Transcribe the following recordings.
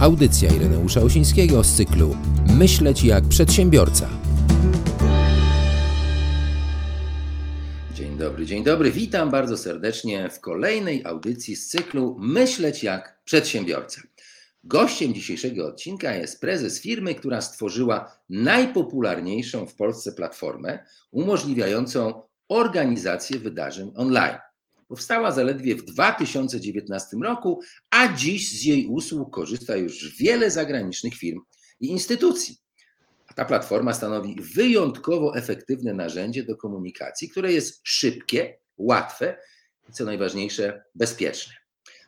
Audycja Ireneusza Osińskiego z cyklu Myśleć jak przedsiębiorca. Dzień dobry, dzień dobry. Witam bardzo serdecznie w kolejnej audycji z cyklu Myśleć jak przedsiębiorca. Gościem dzisiejszego odcinka jest prezes firmy, która stworzyła najpopularniejszą w Polsce platformę umożliwiającą organizację wydarzeń online. Powstała zaledwie w 2019 roku, a dziś z jej usług korzysta już wiele zagranicznych firm i instytucji. Ta platforma stanowi wyjątkowo efektywne narzędzie do komunikacji, które jest szybkie, łatwe i co najważniejsze, bezpieczne.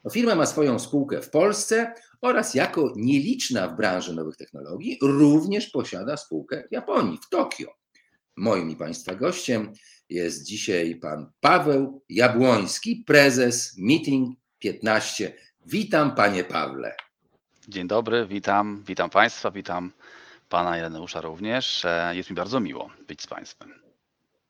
No, firma ma swoją spółkę w Polsce oraz jako nieliczna w branży nowych technologii również posiada spółkę w Japonii, w Tokio. Moim i Państwa gościem jest dzisiaj pan Paweł Jabłoński, prezes Meeting 15. Witam panie Pawle. Dzień dobry, witam, witam państwa, witam pana Janeusza również. E, jest mi bardzo miło być z państwem.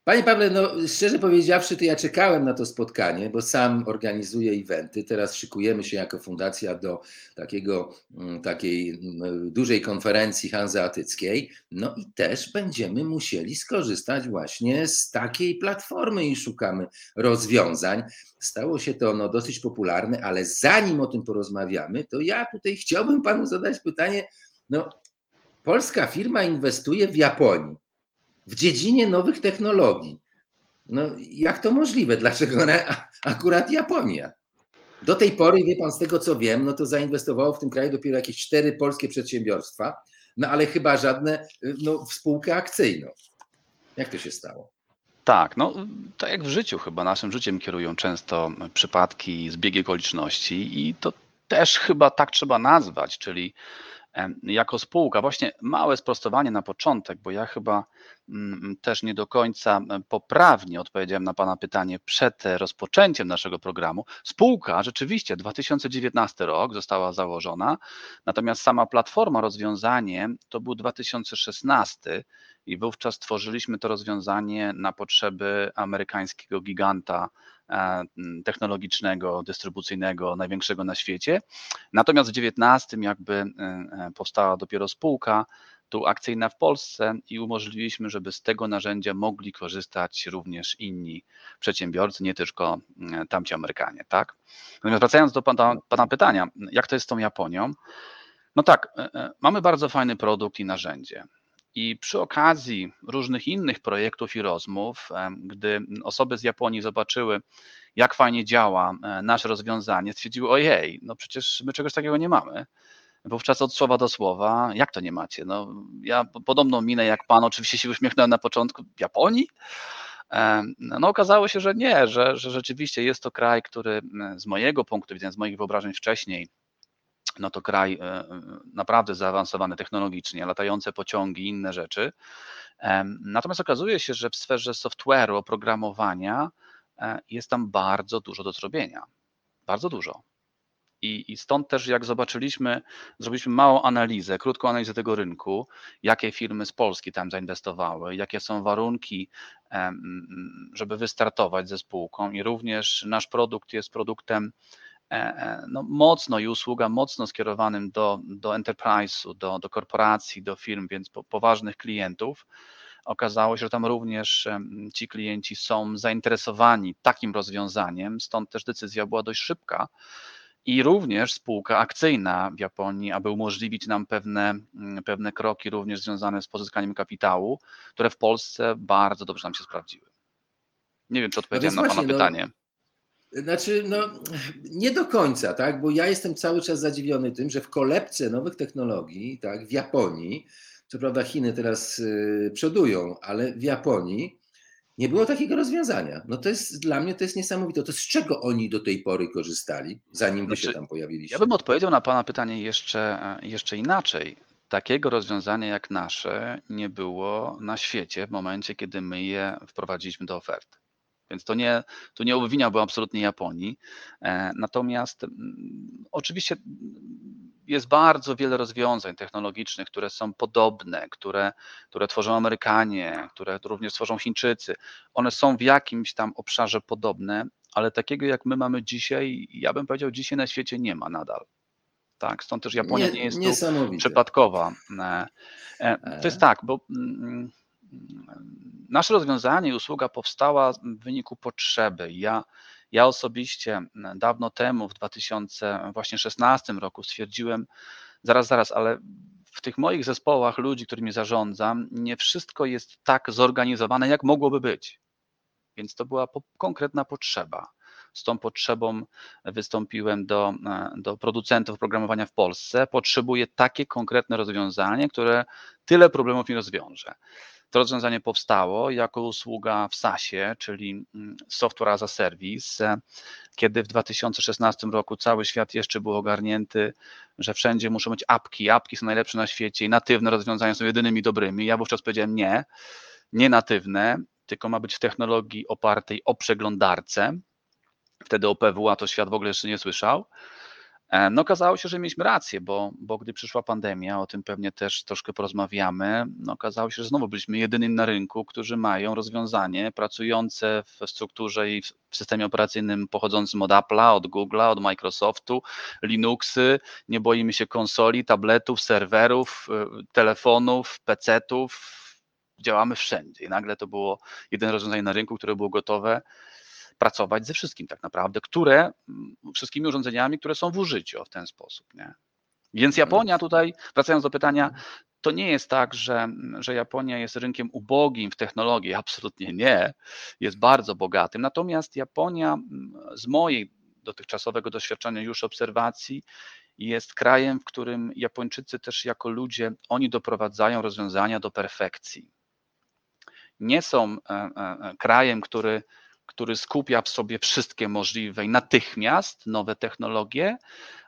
Panie Pawle, no szczerze powiedziawszy, to ja czekałem na to spotkanie, bo sam organizuję eventy. Teraz szykujemy się jako fundacja do takiego, mm, takiej mm, dużej konferencji hanzeatyckiej. No i też będziemy musieli skorzystać właśnie z takiej platformy i szukamy rozwiązań. Stało się to no, dosyć popularne, ale zanim o tym porozmawiamy, to ja tutaj chciałbym panu zadać pytanie. No, polska firma inwestuje w Japonii w dziedzinie nowych technologii. No, jak to możliwe? Dlaczego akurat Japonia? Do tej pory, wie pan, z tego co wiem, no to zainwestowało w tym kraju dopiero jakieś cztery polskie przedsiębiorstwa, no ale chyba żadne no, w spółkę akcyjną. Jak to się stało? Tak, no tak jak w życiu chyba naszym życiem kierują często przypadki, zbiegi okoliczności i to też chyba tak trzeba nazwać, czyli jako spółka. Właśnie małe sprostowanie na początek, bo ja chyba też nie do końca poprawnie odpowiedziałem na Pana pytanie przed rozpoczęciem naszego programu. Spółka rzeczywiście 2019 rok została założona, natomiast sama platforma, rozwiązanie to był 2016 i wówczas stworzyliśmy to rozwiązanie na potrzeby amerykańskiego giganta E, technologicznego, dystrybucyjnego, największego na świecie. Natomiast w 19 jakby e, e, powstała dopiero spółka, tu akcyjna w Polsce i umożliwiliśmy, żeby z tego narzędzia mogli korzystać również inni przedsiębiorcy, nie tylko tamci Amerykanie, tak? Natomiast wracając do pana, pana pytania, jak to jest z tą Japonią? No tak, mamy bardzo fajny produkt i narzędzie. I przy okazji różnych innych projektów i rozmów, gdy osoby z Japonii zobaczyły, jak fajnie działa e, nasze rozwiązanie, stwierdziły, ojej, no przecież my czegoś takiego nie mamy. Wówczas od słowa do słowa, jak to nie macie? No, ja podobną minę jak pan, oczywiście się uśmiechnąłem na początku, Japonii? No okazało się, że nie, że, że rzeczywiście jest to kraj, który z mojego punktu widzenia, z moich wyobrażeń wcześniej, no to kraj e, e, naprawdę zaawansowany technologicznie, latające pociągi i inne rzeczy. Natomiast okazuje się, że w sferze software'u, oprogramowania e, jest tam bardzo dużo do zrobienia. Bardzo dużo. I, I, stąd też, jak zobaczyliśmy, zrobiliśmy małą analizę, krótką analizę tego rynku, jakie firmy z Polski tam zainwestowały, jakie są warunki, żeby wystartować ze spółką, i również nasz produkt jest produktem E, e, no, mocno i usługa mocno skierowanym do, do enterprise'u, do, do korporacji, do firm, więc po, poważnych klientów. Okazało się, że tam również ci klienci są zainteresowani takim rozwiązaniem, stąd też decyzja była dość szybka. I również spółka akcyjna w Japonii, aby umożliwić nam pewne, mm, pewne kroki, również związane z pozyskaniem kapitału, które w Polsce bardzo dobrze nam się sprawdziły. Nie wiem, czy odpowiedziałem no na Pana no, pytanie. Znaczy, no nie do końca, tak? Bo ja jestem cały czas zadziwiony tym, że w kolebce nowych technologii, tak, w Japonii, co prawda Chiny teraz y, przodują, ale w Japonii nie było takiego rozwiązania. No to jest dla mnie to jest niesamowite. To z czego oni do tej pory korzystali, zanim wy się znaczy, tam pojawiliście? Ja bym odpowiedział na Pana pytanie jeszcze, jeszcze inaczej. Takiego rozwiązania jak nasze nie było na świecie w momencie, kiedy my je wprowadziliśmy do oferty. Więc to nie, tu nie obwiniałbym absolutnie Japonii. E, natomiast mm, oczywiście jest bardzo wiele rozwiązań technologicznych, które są podobne, które, które tworzą Amerykanie, które również tworzą Chińczycy. One są w jakimś tam obszarze podobne, ale takiego jak my mamy dzisiaj, ja bym powiedział, dzisiaj na świecie nie ma nadal. Tak? Stąd też Japonia nie, Nie, jest tu przypadkowa. E, e, To jest tak, bo mm, nasze rozwiązanie i usługa powstała w wyniku potrzeby. Ja, ja osobiście dawno temu, w 2016 roku, stwierdziłem, zaraz, zaraz, ale w tych moich zespołach ludzi, którymi zarządzam, nie wszystko jest tak zorganizowane, jak mogłoby być. Więc to była po, konkretna potrzeba. Z tą potrzebą wystąpiłem do, e, do producentów oprogramowania w Polsce. Potrzebuję takie konkretne rozwiązanie, które tyle problemów mi rozwiąże. To rozwiązanie powstało jako usługa w SaaSie, czyli mm, Software as a Service, kiedy w 2016 roku cały świat jeszcze był ogarnięty, że wszędzie muszą być apki, apki są najlepsze na świecie i natywne rozwiązania są jedynymi dobrymi. Ja wówczas powiedziałem nie, nie natywne, tylko ma być w technologii opartej o przeglądarce. Wtedy o PWA to świat w ogóle jeszcze nie słyszał. E, no okazało się, że mieliśmy rację, bo, bo gdy przyszła pandemia, o tym pewnie też troszkę porozmawiamy, no okazało się, że znowu byliśmy jedynym na rynku, którzy mają rozwiązanie pracujące w strukturze i w systemie operacyjnym pochodzącym od Apple'a, od Google'a, od Microsoftu, Linuxy, nie boimy się konsoli, tabletów, serwerów, e, telefonów, PC-ów, działamy wszędzie i nagle to było jedyne rozwiązanie na rynku, które było gotowe pracować ze wszystkim tak naprawdę, które, mm, wszystkimi urządzeniami, które są w użyciu w ten sposób. Nie? Więc Japonia tutaj, wracając do pytania, to nie jest tak, że, że Japonia jest rynkiem ubogim w technologii, absolutnie nie, jest bardzo bogatym. Natomiast Japonia mm, z mojej dotychczasowego doświadczenia już obserwacji jest krajem, w którym Japończycy też jako ludzie, oni doprowadzają rozwiązania do perfekcji. Nie są e, e, e, krajem, który który skupia w sobie wszystkie możliwe i natychmiast nowe technologie,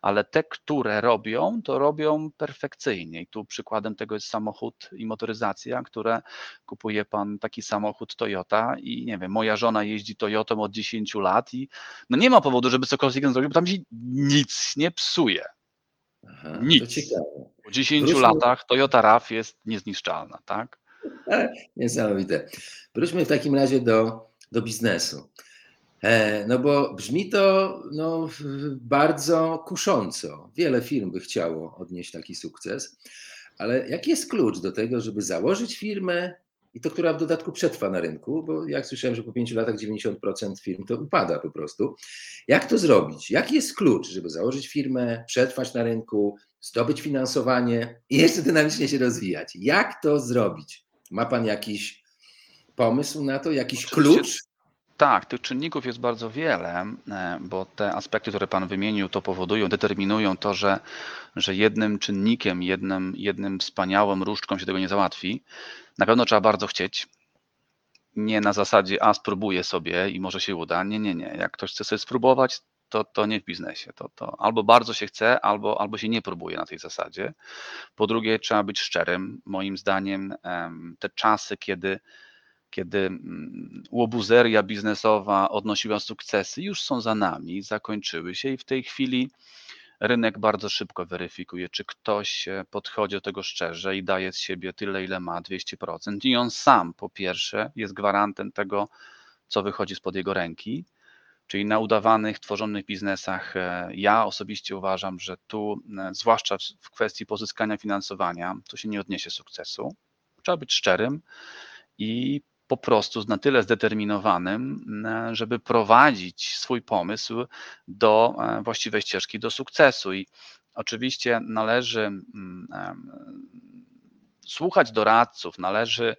ale te, które robią, to robią perfekcyjnie. I tu przykładem tego jest samochód i motoryzacja, które kupuje pan taki samochód Toyota i nie wiem, moja żona jeździ Toyotą od 10 lat i no nie ma powodu, żeby cokolwiek zrobił, bo tam się nic nie psuje. Aha, nic. Po 10 Wróćmy... latach Toyota RAV jest niezniszczalna, tak? Niesamowite. Wróćmy w takim razie do do biznesu. E, no bo brzmi to no, bardzo kusząco. Wiele firm by chciało odnieść taki sukces, ale jaki jest klucz do tego, żeby założyć firmę i to, która w dodatku przetrwa na rynku, bo jak słyszałem, że po pięciu latach 90% firm to upada po prostu. Jak to zrobić? Jaki jest klucz, żeby założyć firmę, przetrwać na rynku, zdobyć finansowanie i jeszcze dynamicznie się rozwijać? Jak to zrobić? Ma Pan jakiś pomysł na to, jakiś klucz? Tak, tych czynników jest bardzo wiele, e, bo te aspekty, które Pan wymienił, to powodują, determinują to, że, że jednym czynnikiem, jednym, jednym wspaniałym różdżką się tego nie załatwi. Na pewno trzeba bardzo chcieć. Nie na zasadzie, a spróbuję sobie i może się uda. Nie, nie, nie. Jak ktoś chce sobie spróbować, to, to nie w biznesie. To, to albo bardzo się chce, albo, albo się nie próbuje na tej zasadzie. Po drugie, trzeba być szczerym. Moim zdaniem, te czasy, kiedy kiedy mm, łobuzeria biznesowa odnosiła sukcesy, już są za nami, zakończyły się i w tej chwili rynek bardzo szybko weryfikuje, czy ktoś podchodzi do tego szczerze i daje z siebie tyle, ile ma, 200%. I on sam, po pierwsze, jest gwarantem tego, co wychodzi spod jego ręki. Czyli na udawanych, tworzonych biznesach, e, ja osobiście uważam, że tu, e, zwłaszcza w kwestii pozyskania finansowania, to się nie odniesie sukcesu. Trzeba być szczerym i po prostu na tyle zdeterminowanym, e, żeby prowadzić swój pomysł do e, właściwej ścieżki do sukcesu. I oczywiście należy mm, słuchać doradców, należy,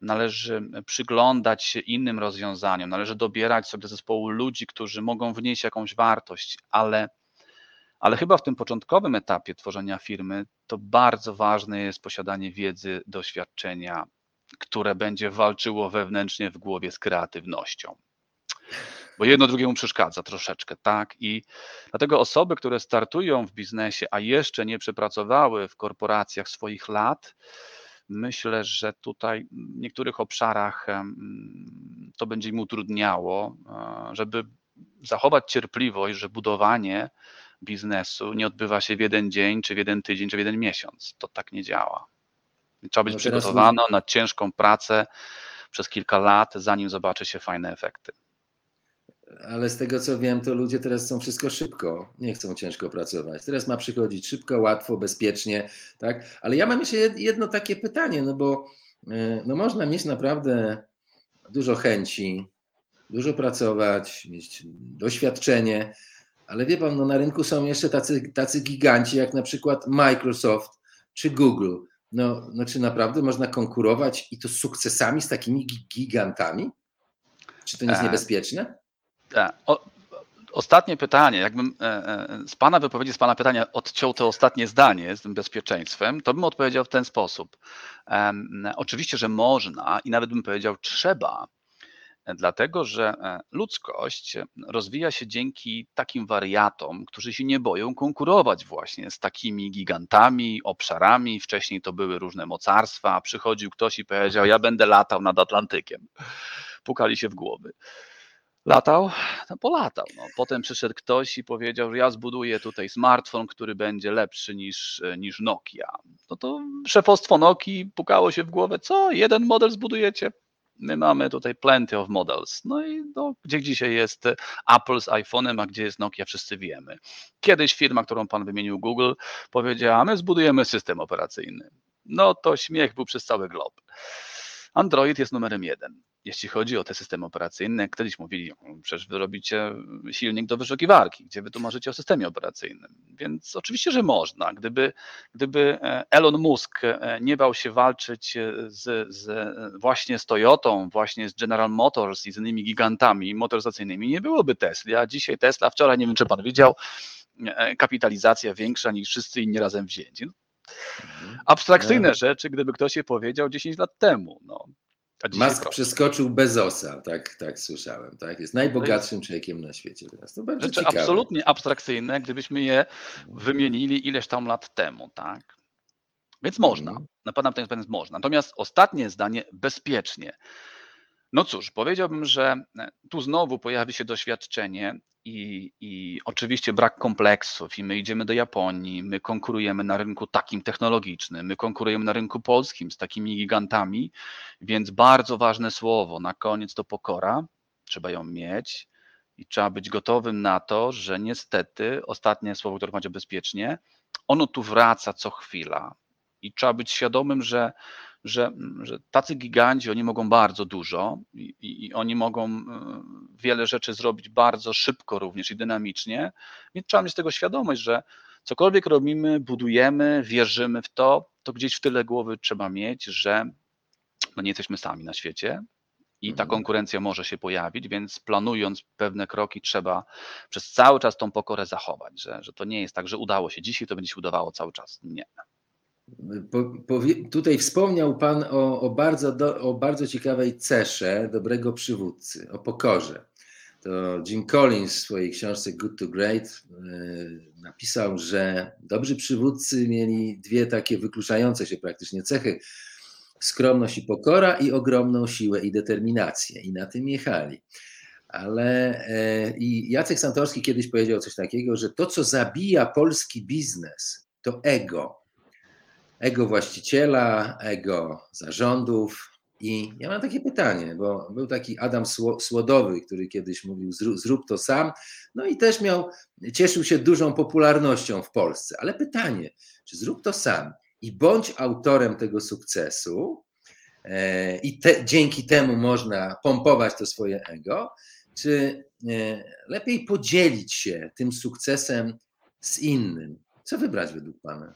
należy przyglądać się innym rozwiązaniom, należy dobierać sobie zespołu ludzi, którzy mogą wnieść jakąś wartość, ale, ale chyba w tym początkowym etapie tworzenia firmy to bardzo ważne jest posiadanie wiedzy, doświadczenia, które będzie walczyło wewnętrznie w głowie z kreatywnością. Bo jedno drugiemu przeszkadza troszeczkę, tak? I dlatego osoby, które startują w biznesie, a jeszcze nie przepracowały w korporacjach swoich lat, myślę, że tutaj w niektórych obszarach to będzie im utrudniało, e, żeby zachować cierpliwość, że budowanie biznesu nie odbywa się w jeden dzień, czy w jeden tydzień, czy w jeden miesiąc. To tak nie działa. Trzeba być no przygotowaną na ciężką pracę przez kilka lat, zanim zobaczy się fajne efekty. ale z tego co wiem, to ludzie teraz chcą wszystko szybko, nie chcą ciężko pracować. Teraz ma przychodzić szybko, łatwo, bezpiecznie, tak? Ale ja mam jeszcze jedno takie pytanie, no bo e, no można mieć naprawdę dużo chęci, dużo pracować, mieć doświadczenie, ale wie pan, no na rynku są jeszcze tacy, tacy giganci jak na przykład Microsoft czy Google. No, no czy naprawdę można konkurować i to z sukcesami z takimi gigantami? Czy to nie jest e, niebezpieczne? E, o, ostatnie pytanie, jakbym e, e, z Pana wypowiedzi, z Pana pytania odciął to ostatnie zdanie z tym bezpieczeństwem, to bym odpowiedział w ten sposób. Oczywiście, że można i nawet bym powiedział trzeba, dlatego że ludzkość rozwija się dzięki takim wariatom, którzy się nie boją konkurować właśnie z takimi gigantami, obszarami. Wcześniej to były różne mocarstwa, przychodził ktoś i powiedział: Ja będę latał nad Atlantykiem. Pukali się w głowy. Latał? No polatał. No. Potem przyszedł ktoś i powiedział, że ja zbuduję tutaj smartfon, który będzie lepszy niż, niż Nokia. No to szefostwo Nokii pukało się w głowę, co? Jeden model zbudujecie? My mamy tutaj plenty of models. No i no, gdzie dzisiaj jest Apple z iPhone'em, a gdzie jest Nokia, wszyscy wiemy. Kiedyś firma, którą pan wymienił, Google, powiedziała, my zbudujemy system operacyjny. No to śmiech był przez cały glob. Android jest numerem jeden jeśli chodzi o te systemy operacyjne, kiedyś mówili, przecież wy robicie silnik do wyszukiwarki, gdzie wy tu marzycie o systemie operacyjnym. Więc oczywiście, że można. Gdyby, gdyby e, Elon Musk e, nie bał się walczyć e, z, z właśnie z Toyotą, właśnie z General Motors i z innymi gigantami motoryzacyjnymi, nie byłoby Tesla. A dzisiaj Tesla, wczoraj, nie wiem czy pan widział, kapitalizacja większa niż wszyscy inni razem wzięci. Mhm. Abstrakcyjne rzeczy, gdyby ktoś je powiedział 10 lat temu. No, Musk przeskoczył Bezosa, tak, tak słyszałem. Tak? Jest najbogatszym człowiekiem na świecie teraz. To Rzeczy ciekawe. absolutnie abstrakcyjne, gdybyśmy je wymienili ileś tam lat temu, tak? Więc można. Mm. Na pewno ten można. Natomiast ostatnie zdanie bezpiecznie. No cóż, powiedziałbym, że tu znowu pojawi się doświadczenie i, I oczywiście brak kompleksów, i my idziemy do Japonii, my konkurujemy na rynku takim technologicznym, my konkurujemy na rynku polskim z takimi gigantami, więc bardzo ważne słowo na koniec to pokora, trzeba ją mieć i trzeba być gotowym na to, że niestety ostatnie słowo, które macie bezpiecznie, ono tu wraca co chwila. I trzeba być świadomym, że że, że tacy giganci, oni mogą bardzo dużo i, i, oni mogą e, wiele rzeczy zrobić bardzo szybko również i dynamicznie, więc trzeba mieć tego świadomość, że cokolwiek robimy, budujemy, wierzymy w to, to gdzieś w tyle głowy trzeba mieć, że no nie jesteśmy sami na świecie, i ta mhm. konkurencja może się pojawić, więc planując pewne kroki, trzeba przez cały czas tą pokorę zachować, że, że to nie jest tak, że udało się dzisiaj, to będzie się udawało cały czas. Nie. Po, po, tutaj wspomniał Pan o, o, bardzo do, o bardzo ciekawej cesze dobrego przywódcy, o pokorze. To Jim Collins w swojej książce Good to Great yy, napisał, że dobrzy przywódcy mieli dwie takie wykluczające się praktycznie cechy: skromność i pokora, i ogromną siłę i determinację. I na tym jechali. Ale yy, i Jacek Santorski kiedyś powiedział coś takiego, że to, co zabija polski biznes, to ego ego właściciela, ego zarządów. I ja mam takie pytanie, bo był taki Adam Słodowy, który kiedyś mówił: zrób to sam. No i też miał, cieszył się dużą popularnością w Polsce. Ale pytanie, czy zrób to sam i bądź autorem tego sukcesu, e, i te, dzięki temu można pompować to swoje ego, czy e, lepiej podzielić się tym sukcesem z innym? Co wybrać według Pana?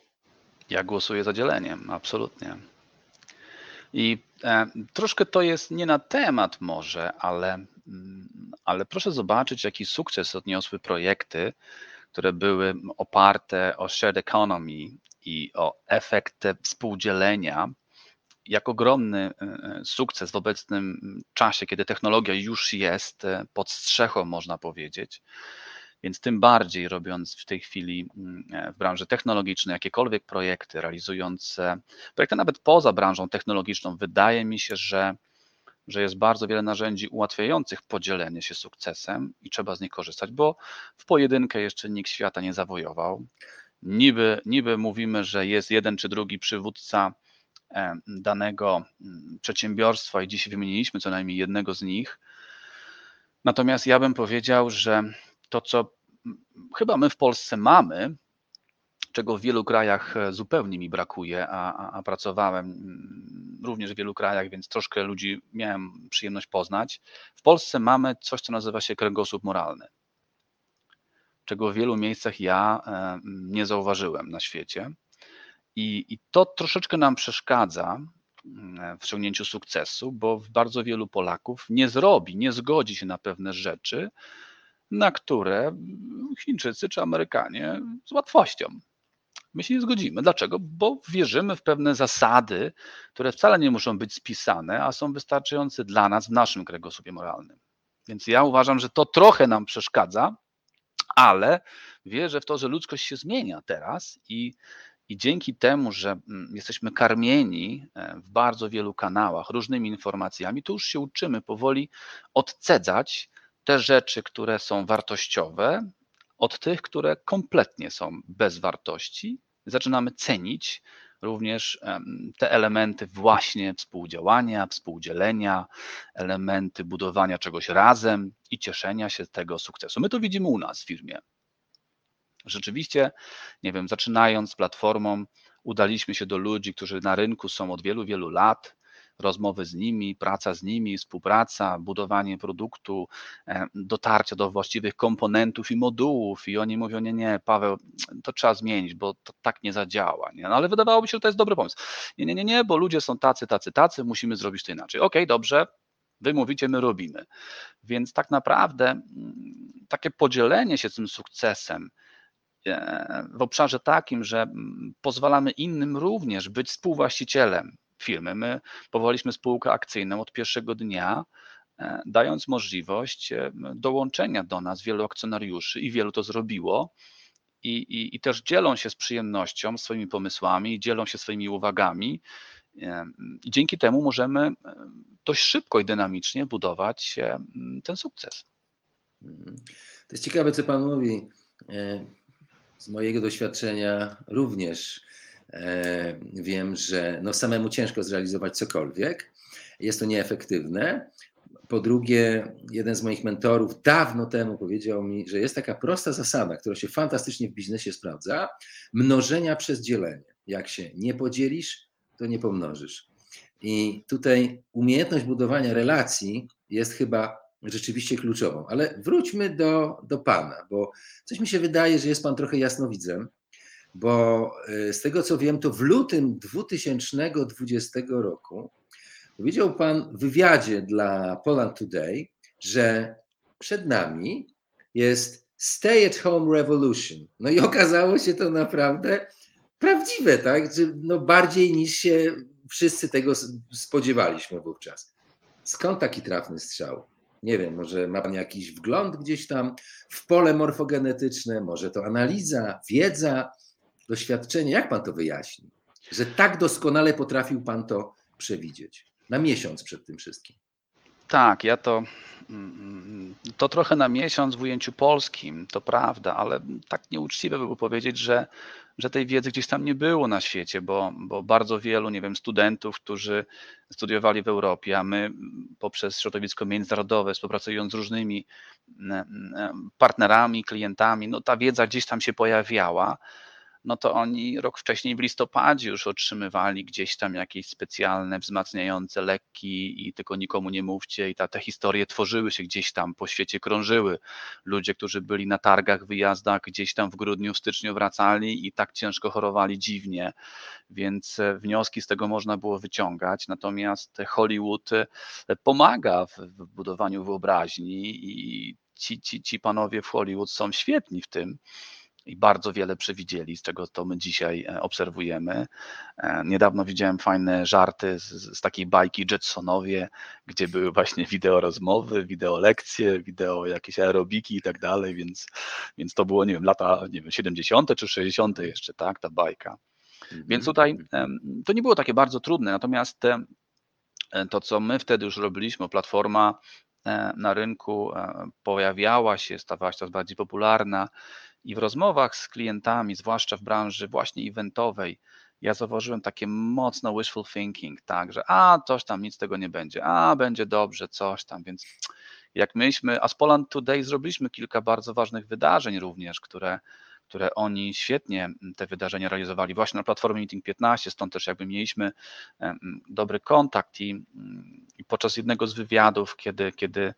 Ja głosuję za dzieleniem, absolutnie. I e, troszkę to jest nie na temat może, ale, mm, ale proszę zobaczyć, jaki sukces odniosły projekty, które były oparte o shared economy i o efekt współdzielenia, jak ogromny e, e, sukces w obecnym czasie, kiedy technologia już jest pod strzechą, można powiedzieć. Więc tym bardziej robiąc w tej chwili mm, e, w branży technologicznej jakiekolwiek projekty, realizując projekty nawet poza branżą technologiczną, wydaje mi się, że, że jest bardzo wiele narzędzi ułatwiających podzielenie się sukcesem i trzeba z nich korzystać, bo w pojedynkę jeszcze nikt świata nie zawojował. Niby, niby mówimy, że jest jeden czy drugi przywódca e, danego mm, przedsiębiorstwa i dzisiaj wymieniliśmy co najmniej jednego z nich, Natomiast ja bym powiedział, że to, co chyba my w Polsce mamy, czego w wielu krajach e, zupełnie mi brakuje, a, a, a, pracowałem mm, również w wielu krajach, więc troszkę ludzi miałem przyjemność poznać. W Polsce mamy coś, co nazywa się kręgosłup moralny, czego w wielu miejscach ja e, nie zauważyłem na świecie. I, i to troszeczkę nam przeszkadza mm, w osiągnięciu sukcesu, bo bardzo wielu Polaków nie zrobi, nie zgodzi się na pewne rzeczy, na które Chińczycy czy Amerykanie z łatwością. My się nie zgodzimy. Dlaczego? Bo wierzymy w pewne zasady, które wcale nie muszą być spisane, a są wystarczające dla nas w naszym kręgosłupie moralnym. Więc ja uważam, że to trochę nam przeszkadza, ale wierzę w to, że ludzkość się zmienia teraz i, i dzięki temu, że mm, jesteśmy karmieni e, w bardzo wielu kanałach różnymi informacjami, to już się uczymy powoli odcedzać te rzeczy, które są wartościowe, od tych, które kompletnie są bez wartości. Zaczynamy cenić również te elementy właśnie współdziałania, współdzielenia, elementy budowania czegoś razem i cieszenia się tego sukcesu. My to widzimy u nas w firmie. Rzeczywiście, nie wiem, zaczynając z platformą, udaliśmy się do ludzi, którzy na rynku są od wielu, wielu lat, rozmowy z nimi, praca z nimi, współpraca, budowanie produktu, e, dotarcie do właściwych komponentów i modułów i oni mówią, nie, nie, Paweł, to trzeba zmienić, bo to tak nie zadziała, nie? No, ale wydawałoby się, że to jest dobry pomysł. Nie, nie, nie, nie, bo ludzie są tacy, tacy, tacy, musimy zrobić to inaczej. Okej, okay, dobrze, Wy mówicie, my robimy. Więc tak naprawdę mm, takie podzielenie się tym sukcesem e, w obszarze takim, że mm, pozwalamy innym również być współwłaścicielem firmy. My powołaliśmy spółkę akcyjną od pierwszego dnia, e, dając możliwość e, dołączenia do nas wielu akcjonariuszy i wielu to zrobiło. I, i, i też dzielą się z przyjemnością swoimi pomysłami, dzielą się swoimi uwagami. E, I dzięki temu możemy dość szybko i dynamicznie budować ten sukces. Mhm. To jest ciekawe, co Pan mówi. Z mojego doświadczenia również wiem, że no samemu ciężko zrealizować cokolwiek. Jest to nieefektywne. Po drugie, jeden z moich mentorów dawno temu powiedział mi, że jest taka prosta zasada, która się fantastycznie w biznesie sprawdza: mnożenia przez dzielenie. Jak się nie podzielisz, to nie pomnożysz. I tutaj umiejętność budowania relacji jest chyba rzeczywiście kluczową. Ale wróćmy do, do Pana, bo coś mi się wydaje, że jest Pan trochę jasnowidzem bo e, z tego co wiem, to w lutym 2020 roku powiedział Pan w wywiadzie dla Poland Today, że przed nami jest Stay at Home Revolution. No i okazało się to naprawdę prawdziwe, tak? No bardziej niż się wszyscy tego spodziewaliśmy wówczas. Skąd taki trafny strzał? Nie wiem, może ma Pan jakiś wgląd gdzieś tam w pole morfogenetyczne, może to analiza, wiedza, doświadczenie, jak pan to wyjaśni, że tak doskonale potrafił pan to przewidzieć na miesiąc przed tym wszystkim? Tak, ja to, mm, to trochę na miesiąc w ujęciu polskim, to prawda, ale tak nieuczciwe by było powiedzieć, że, że tej wiedzy gdzieś tam nie było na świecie, bo, bo bardzo wielu, nie wiem, studentów, którzy studiowali w Europie, a my poprzez środowisko międzynarodowe, współpracując z różnymi mm, mm, partnerami, klientami, no ta wiedza gdzieś tam się pojawiała no to oni rok wcześniej w listopadzie już otrzymywali gdzieś tam jakieś specjalne, wzmacniające leki i tylko nikomu nie mówcie. I ta, te historie tworzyły się gdzieś tam po świecie, krążyły. Ludzie, którzy byli na targach, wyjazdach, gdzieś tam w grudniu, w styczniu wracali i tak ciężko chorowali dziwnie, więc e, wnioski z tego można było wyciągać, natomiast Hollywood e, pomaga w, w budowaniu wyobraźni i ci, ci, ci panowie w Hollywood są świetni w tym i bardzo wiele przewidzieli, z czego to my dzisiaj e, obserwujemy. E, niedawno widziałem fajne żarty z, z takiej bajki Jetsonowie, gdzie były właśnie wideo rozmowy, wideo lekcje, wideo jakieś aerobiki i tak dalej, więc, więc to było, nie wiem, lata nie wiem, 70. czy 60. jeszcze, tak, ta bajka. Więc mhm, tutaj mhm. to nie było takie bardzo trudne, natomiast e, to, co my wtedy już robiliśmy, platforma na rynku pojawiała się, stawała się coraz bardziej popularna i w rozmowach z klientami, zwłaszcza w branży właśnie eventowej, ja zauważyłem takie mocno wishful thinking, tak, że a coś tam, nic tego nie będzie, a będzie dobrze, coś tam, więc Jak mieliśmy, a z Poland Today zrobiliśmy kilka bardzo ważnych wydarzeń również, które które oni świetnie mm, te wydarzenia realizowali właśnie na platformie Meeting 15, stąd też jakby mieliśmy dobry kontakt i, mm, i podczas jednego z wywiadów, kiedy, kiedy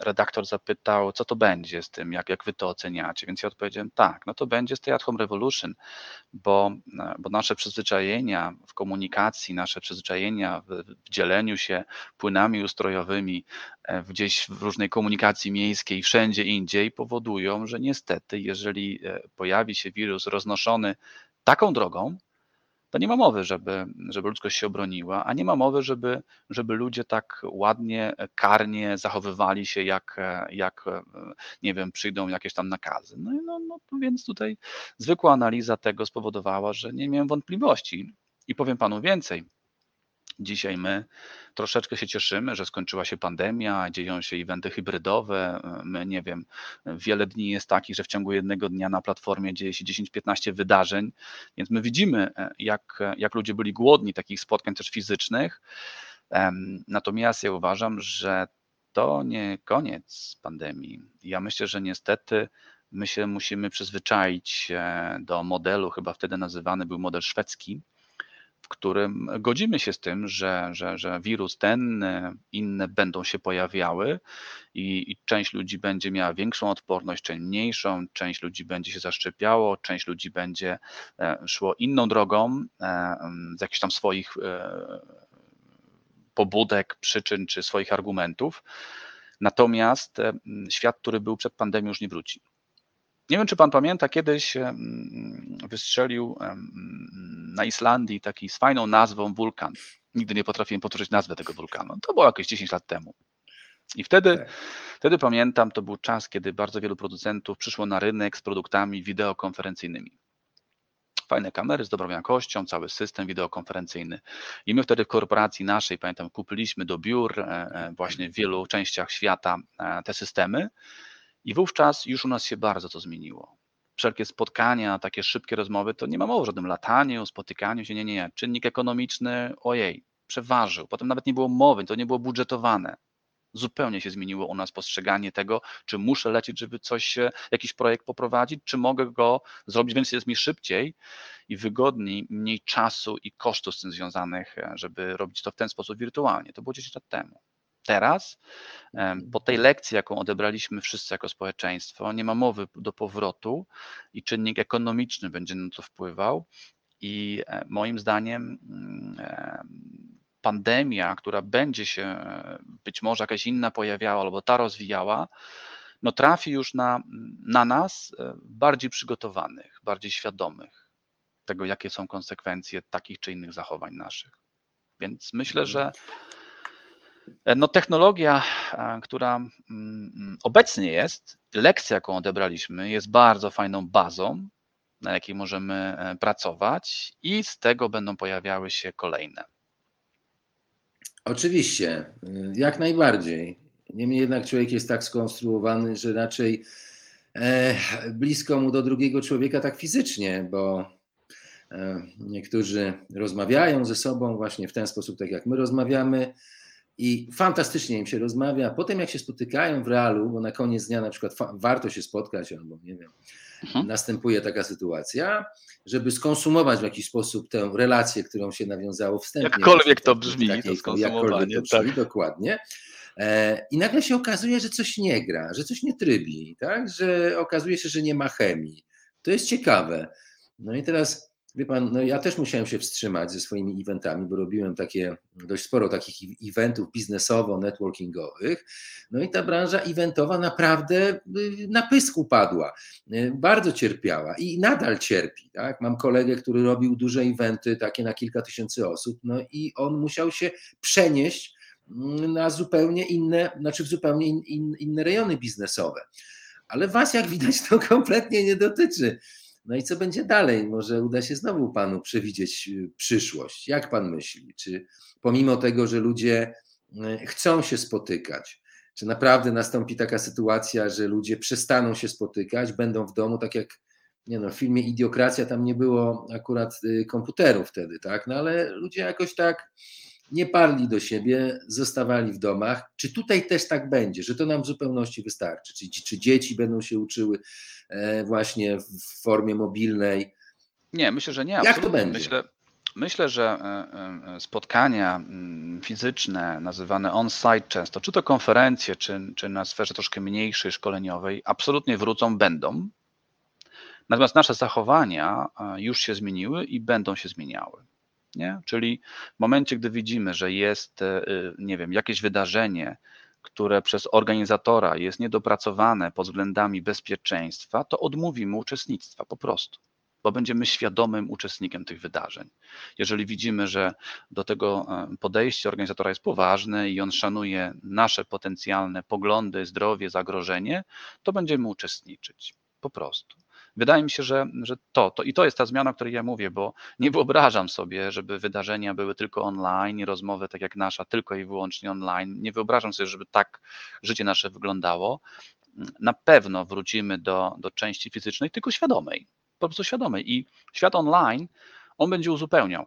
redaktor zapytał, co to będzie z tym, jak, jak wy to oceniacie, więc ja odpowiedziałem tak, no to będzie Stay at Home Revolution, bo, e, bo nasze przyzwyczajenia w komunikacji, nasze przyzwyczajenia w, w dzieleniu się płynami ustrojowymi e, gdzieś w różnej komunikacji miejskiej, wszędzie indziej powodują, że niestety, jeżeli e, pojawi się wirus roznoszony taką drogą, to nie ma mowy, żeby, żeby ludzkość się obroniła, a nie ma mowy, żeby, żeby ludzie tak ładnie, karnie zachowywali się, jak, jak nie wiem, przyjdą jakieś tam nakazy. No, no, no więc tutaj zwykła analiza tego spowodowała, że nie miałem wątpliwości. I powiem panu więcej. Dzisiaj my troszeczkę się cieszymy, że skończyła się pandemia, dzieją się eventy hybrydowe. My nie wiem, wiele dni jest takich, że w ciągu jednego dnia na platformie dzieje się 10-15 wydarzeń, więc my widzimy, jak, jak ludzie byli głodni takich spotkań też fizycznych. Natomiast ja uważam, że to nie koniec pandemii. Ja myślę, że niestety my się musimy przyzwyczaić do modelu, chyba wtedy nazywany był model szwedzki, w którym godzimy się z tym, że, że, że wirus ten, inne będą się pojawiały i, i, część ludzi będzie miała większą odporność, część mniejszą, część ludzi będzie się zaszczepiało, część ludzi będzie e, szło inną drogą e, z jakichś tam swoich e, pobudek, przyczyn czy swoich argumentów. Natomiast świat, który był przed pandemią, już nie wróci. Nie wiem, czy pan pamięta, kiedyś wystrzelił na Islandii taki z fajną nazwą wulkan. Nigdy nie potrafiłem powtórzyć nazwę tego wulkanu. To było jakieś 10 lat temu. I wtedy, tak. wtedy pamiętam, to był czas, kiedy bardzo wielu producentów przyszło na rynek z produktami wideokonferencyjnymi. Fajne kamery z dobrą jakością, cały system wideokonferencyjny. I my wtedy w korporacji naszej, pamiętam, kupiliśmy do biur e, e, właśnie w wielu częściach świata e, te systemy. I wówczas już u nas się bardzo to zmieniło. Wszelkie spotkania, takie szybkie rozmowy, to nie ma mowy o żadnym lataniu, spotykaniu się, nie, nie, nie. Czynnik ekonomiczny, ojej, przeważył. Potem nawet nie było mowy, to nie było budżetowane. Zupełnie się zmieniło u nas postrzeganie tego, czy muszę lecieć, żeby coś, jakiś projekt poprowadzić, czy mogę go zrobić, więc jest mi szybciej i wygodniej, mniej czasu i kosztów z tym związanych, żeby robić to w ten sposób wirtualnie. To było 10 lat temu teraz, po tej lekcji, jaką odebraliśmy wszyscy jako społeczeństwo, nie ma mowy do powrotu i czynnik ekonomiczny będzie na to wpływał. I e, moim zdaniem mm, pandemia, która będzie się e, być może jakaś inna pojawiała albo ta rozwijała, no trafi już na, na nas e, bardziej przygotowanych, bardziej świadomych tego, jakie są konsekwencje takich czy innych zachowań naszych. Więc myślę, że E, no, technologia, e, która mm, mm, obecnie jest, lekcja, jaką odebraliśmy, jest bardzo fajną bazą, na jakiej możemy e, pracować, i z tego będą pojawiały się kolejne. Oczywiście, jak najbardziej. Niemniej jednak człowiek jest tak skonstruowany, że raczej blisko mu do drugiego człowieka tak fizycznie, bo niektórzy rozmawiają ze sobą właśnie w ten sposób, tak jak my rozmawiamy, i fantastycznie im się rozmawia. Potem jak się spotykają w realu, bo na koniec dnia na przykład warto się spotkać, albo nie wiem, mhm. następuje taka sytuacja, żeby skonsumować w jakiś sposób tę relację, którą się nawiązało wstępnie. Jakkolwiek to brzmi, takiej, to skonsumowanie. To brzmi, tak. Dokładnie. E, I nagle się okazuje, że coś nie gra, że coś nie trybi, tak? że okazuje się, że nie ma chemii. To jest ciekawe. No i teraz Wie pan, no ja też musiałem się wstrzymać ze swoimi eventami, bo robiłem takie dość sporo takich eventów biznesowo-networkingowych. No i ta branża eventowa naprawdę y, na pysk upadła. Y, bardzo cierpiała i nadal cierpi. Tak? Mam kolegę, który robił duże eventy, takie na kilka tysięcy osób, no i on musiał się przenieść mm, na zupełnie inne, znaczy w zupełnie in, in, inne rejony biznesowe. Ale was, jak widać, to kompletnie nie dotyczy. No i co będzie dalej? Może uda się znowu panu przewidzieć y, przyszłość. Jak pan myśli? Czy pomimo tego, że ludzie y, chcą się spotykać, czy naprawdę nastąpi taka sytuacja, że ludzie przestaną się spotykać, będą w domu, tak jak nie no, w filmie Idiokracja tam nie było akurat y, komputerów wtedy, tak? No ale ludzie jakoś tak nie parli do siebie, zostawali w domach. Czy tutaj też tak będzie, że to nam w zupełności wystarczy? Czy, czy dzieci będą się uczyły e, właśnie w formie mobilnej? Nie, myślę, że nie. Jak to będzie? Myślę, myślę, że e, e, spotkania mm, fizyczne, nazywane on-site często, czy to konferencje, czy, czy na sferze troszkę mniejszej, szkoleniowej, absolutnie wrócą, będą. Natomiast nasze zachowania już się zmieniły i będą się zmieniały. Nie? Czyli w momencie, gdy widzimy, że jest, e, nie wiem, jakieś wydarzenie, które przez organizatora jest niedopracowane pod względami bezpieczeństwa, to odmówimy uczestnictwa po prostu, bo będziemy świadomym uczestnikiem tych wydarzeń. Jeżeli widzimy, że do tego e, podejście organizatora jest poważne i on szanuje nasze potencjalne poglądy, zdrowie, zagrożenie, to będziemy uczestniczyć po prostu. Wydaje mi się, że, że to, to i to jest ta zmiana, o której ja mówię, bo nie wyobrażam sobie, żeby wydarzenia były tylko online, rozmowy tak jak nasza, tylko i wyłącznie online. Nie wyobrażam sobie, żeby tak życie nasze wyglądało. Na pewno wrócimy do, do części fizycznej, tylko świadomej, po prostu świadomej. I świat online on będzie uzupełniał.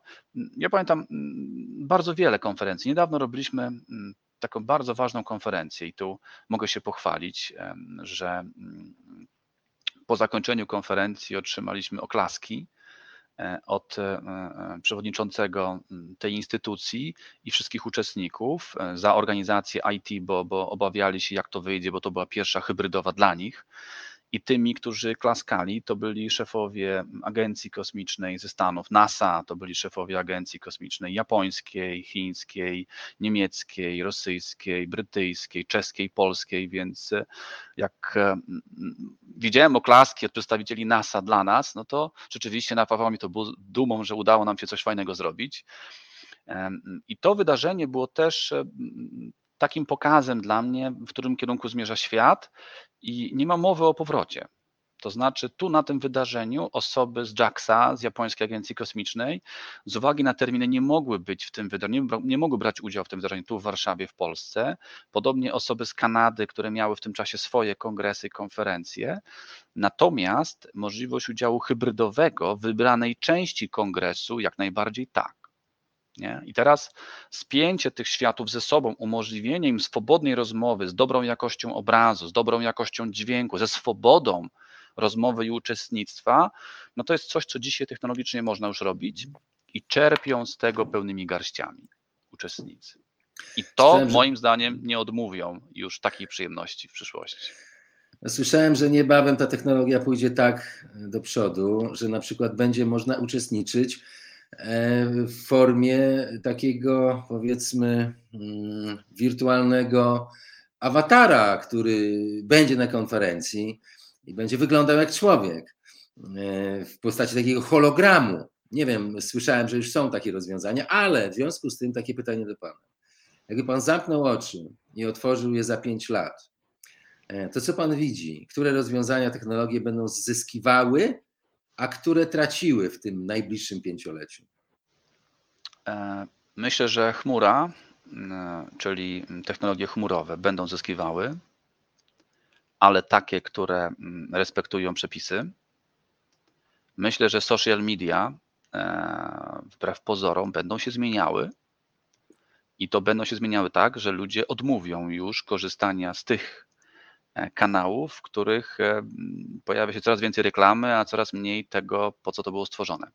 Ja pamiętam mm, bardzo wiele konferencji. Niedawno robiliśmy mm, taką bardzo ważną konferencję i tu mogę się pochwalić, że mm, po zakończeniu konferencji otrzymaliśmy oklaski e, od e, e, przewodniczącego tej instytucji i wszystkich uczestników za organizację IT, bo, bo obawiali się, jak to wyjdzie, bo to była pierwsza hybrydowa dla nich. I tymi, którzy klaskali, to byli szefowie agencji kosmicznej ze Stanów, NASA, to byli szefowie agencji kosmicznej japońskiej, chińskiej, niemieckiej, rosyjskiej, brytyjskiej, czeskiej, polskiej, więc e, jak e, widziałem oklaski od przedstawicieli NASA dla nas, no to rzeczywiście napawało mi to dumą, że udało nam się coś fajnego zrobić. I to wydarzenie było też e, takim pokazem dla mnie, w którym kierunku zmierza świat i nie ma mowy o powrocie. To znaczy, tu na tym wydarzeniu osoby z JAXA, z Japońskiej Agencji Kosmicznej, z uwagi na terminy nie mogły być w tym wydarzeniu, nie, mogły brać udziału w tym wydarzeniu tu w Warszawie, w Polsce. Podobnie osoby z Kanady, które miały w tym czasie swoje kongresy i konferencje. Natomiast możliwość udziału hybrydowego w wybranej części kongresu jak najbardziej tak. Nie? I teraz spięcie tych światów ze sobą, umożliwienie im swobodnej rozmowy z dobrą jakością obrazu, z dobrą jakością dźwięku, ze swobodą rozmowy i uczestnictwa, no to jest coś, co dzisiaj technologicznie można już robić i czerpią z tego pełnymi garściami uczestnicy. I to Słyszałem, moim że... zdaniem nie odmówią już takiej przyjemności w przyszłości. Słyszałem, że niebawem ta technologia pójdzie tak do przodu, że na przykład będzie można uczestniczyć w formie takiego powiedzmy mm, wirtualnego awatara, który będzie na konferencji i będzie wyglądał jak człowiek e, w postaci takiego hologramu. Nie wiem, słyszałem, że już są takie rozwiązania, ale w związku z tym takie pytanie do Pana. Jakby Pan zamknął oczy i otworzył je za pięć lat, e, to co Pan widzi? Które rozwiązania, technologie będą zyskiwały a które traciły w tym najbliższym pięcioleciu? E, myślę, że chmura, e, czyli technologie chmurowe, będą zyskiwały, ale takie, które respektują przepisy. Myślę, że social media, e, wbrew pozorom, będą się zmieniały. I to będą się zmieniały tak, że ludzie odmówią już korzystania z tych kanałów, w których e, pojawia się coraz więcej reklamy, a coraz mniej tego, po co to było stworzone.